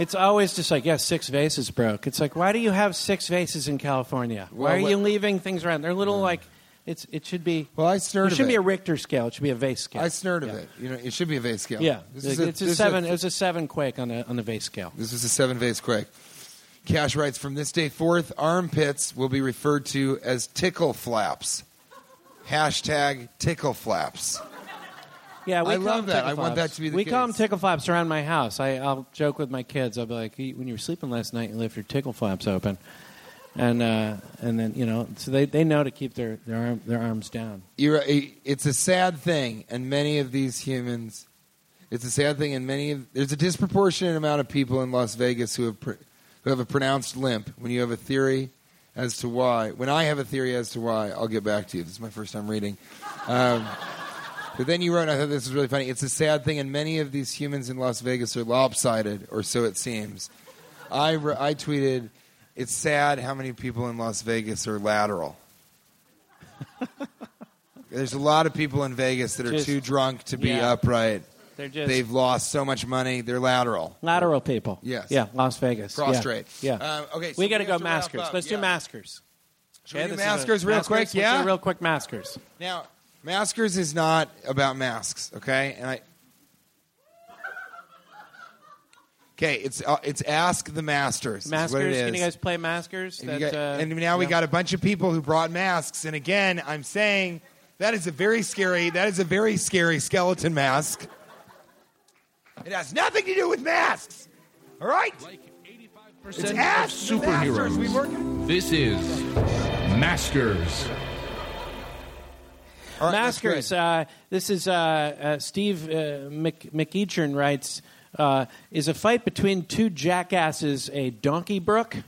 it's always just like, yeah, six vases broke. It's like, why do you have six vases in California? why Well, are what- you leaving things around? They're little like, it's it should be. Well, I stirred It of should be it. a Richter scale. It should be a vase scale. I snurred of it. You know, it should be a vase scale. Yeah, This it's is a, this is seven. it was a seven quake on the on the vase scale. This was a seven vase quake. Cash writes from this day forth, armpits will be referred to as tickle flaps. Hashtag tickle flaps. Yeah, we I love that. I want that to be the We call them case. tickle flaps around my house. I, I'll joke with my kids. I'll be like, "You- when you were sleeping last night, you left your tickle flaps open, and uh, and then you know, so they, they know to keep their their, arm, their arms down. You're it's a sad thing, and many of these humans, it's a sad thing, and many of, there's a disproportionate amount of people in Las Vegas who have pr- who have a pronounced limp. When you have a theory as to why, when I have a theory as to why, I'll get back to you. This is my first time reading. Um, but then you wrote, and I thought this was really funny. It's a sad thing, and many of these humans in Las Vegas are lopsided, or so it seems. I, re- I tweeted, it's sad how many people in Las Vegas are lateral. There's a lot of people in Vegas that are Just- too drunk to be yeah. upright. They're just They've lost so much money. They're lateral. lateral people. Yes. Yeah, Las Vegas. Yeah. Prostrate. Yeah. Um, okay, so we got we to go have to wrap maskers. up. Let's Yeah. do maskers. Should we do is maskers real quick? Yeah? real quick maskers. Now, maskers is not about masks, okay? And I. Okay, it's uh, it's ask the masters. is what it Maskers. Can you guys play maskers? And, That, got- uh, and now we yeah. got a bunch of people who brought masks. And again, I'm saying that is a very scary. That is a very scary skeleton mask. It has nothing to do with masks. All right. It's Percent of ask the masters. We superheroes. work. This is Maskers. All right, that's Maskers. Uh, this is uh, uh, Steve uh, Mc, McEachern writes: uh, Is a fight between two jackasses a donkey brook? Yeah,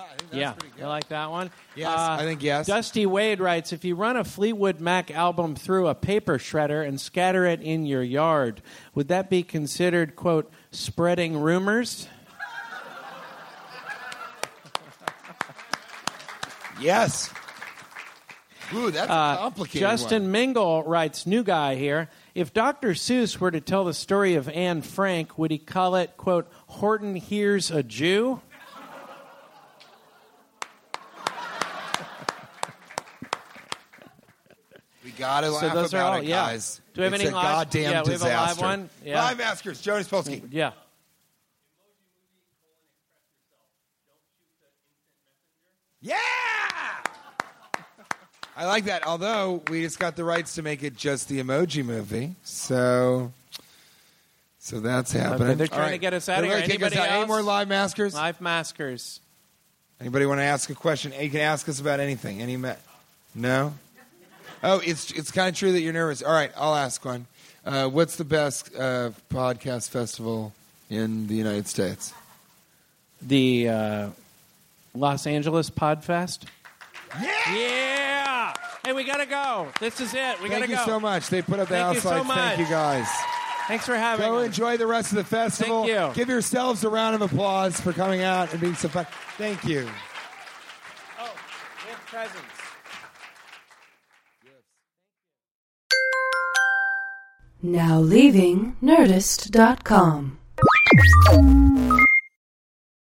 I that's yeah, good. I like that one. Yes, I think yes. Dusty Wade writes: If you run a Fleetwood Mac album through a paper shredder and scatter it in your yard, would that be considered quote spreading rumors? Yes. Ooh, that's Uh, complicated Justin one. Mingle writes, new guy here. If Dr. Seuss were to tell the story of Anne Frank, would he call it, quote, Horton Hears a Jew? We gotta So laugh those are about all- it, yeah. guys. Do we have it's any a live- goddamn yeah, we have a live one? Yeah. Live Maskers, Jonas Polsky. Yeah. Yeah! I like that. Although we just got the rights to make it just the emoji movie, so so that's happening. they're trying All to get us out of They're here. us Anybody. Any more live maskers? Live maskers. Anybody want to ask a question? You can ask us about anything. Any ma- no? Oh, it's it's kind of true that you're nervous. All right, I'll ask one. Uh, what's the best uh, podcast festival in the United States? The uh, Los Angeles Podfest. Yeah! Yeah! Hey, we gotta go. This is it. We Thank gotta go. Thank you so much. They put up the Thank house you so lights. much. Thank you guys. Thanks for having Go us. enjoy the rest of the festival. Thank you. Give yourselves a round of applause for coming out and being so fun. Thank you. Oh, we have presents. Now leaving Nerdist.com.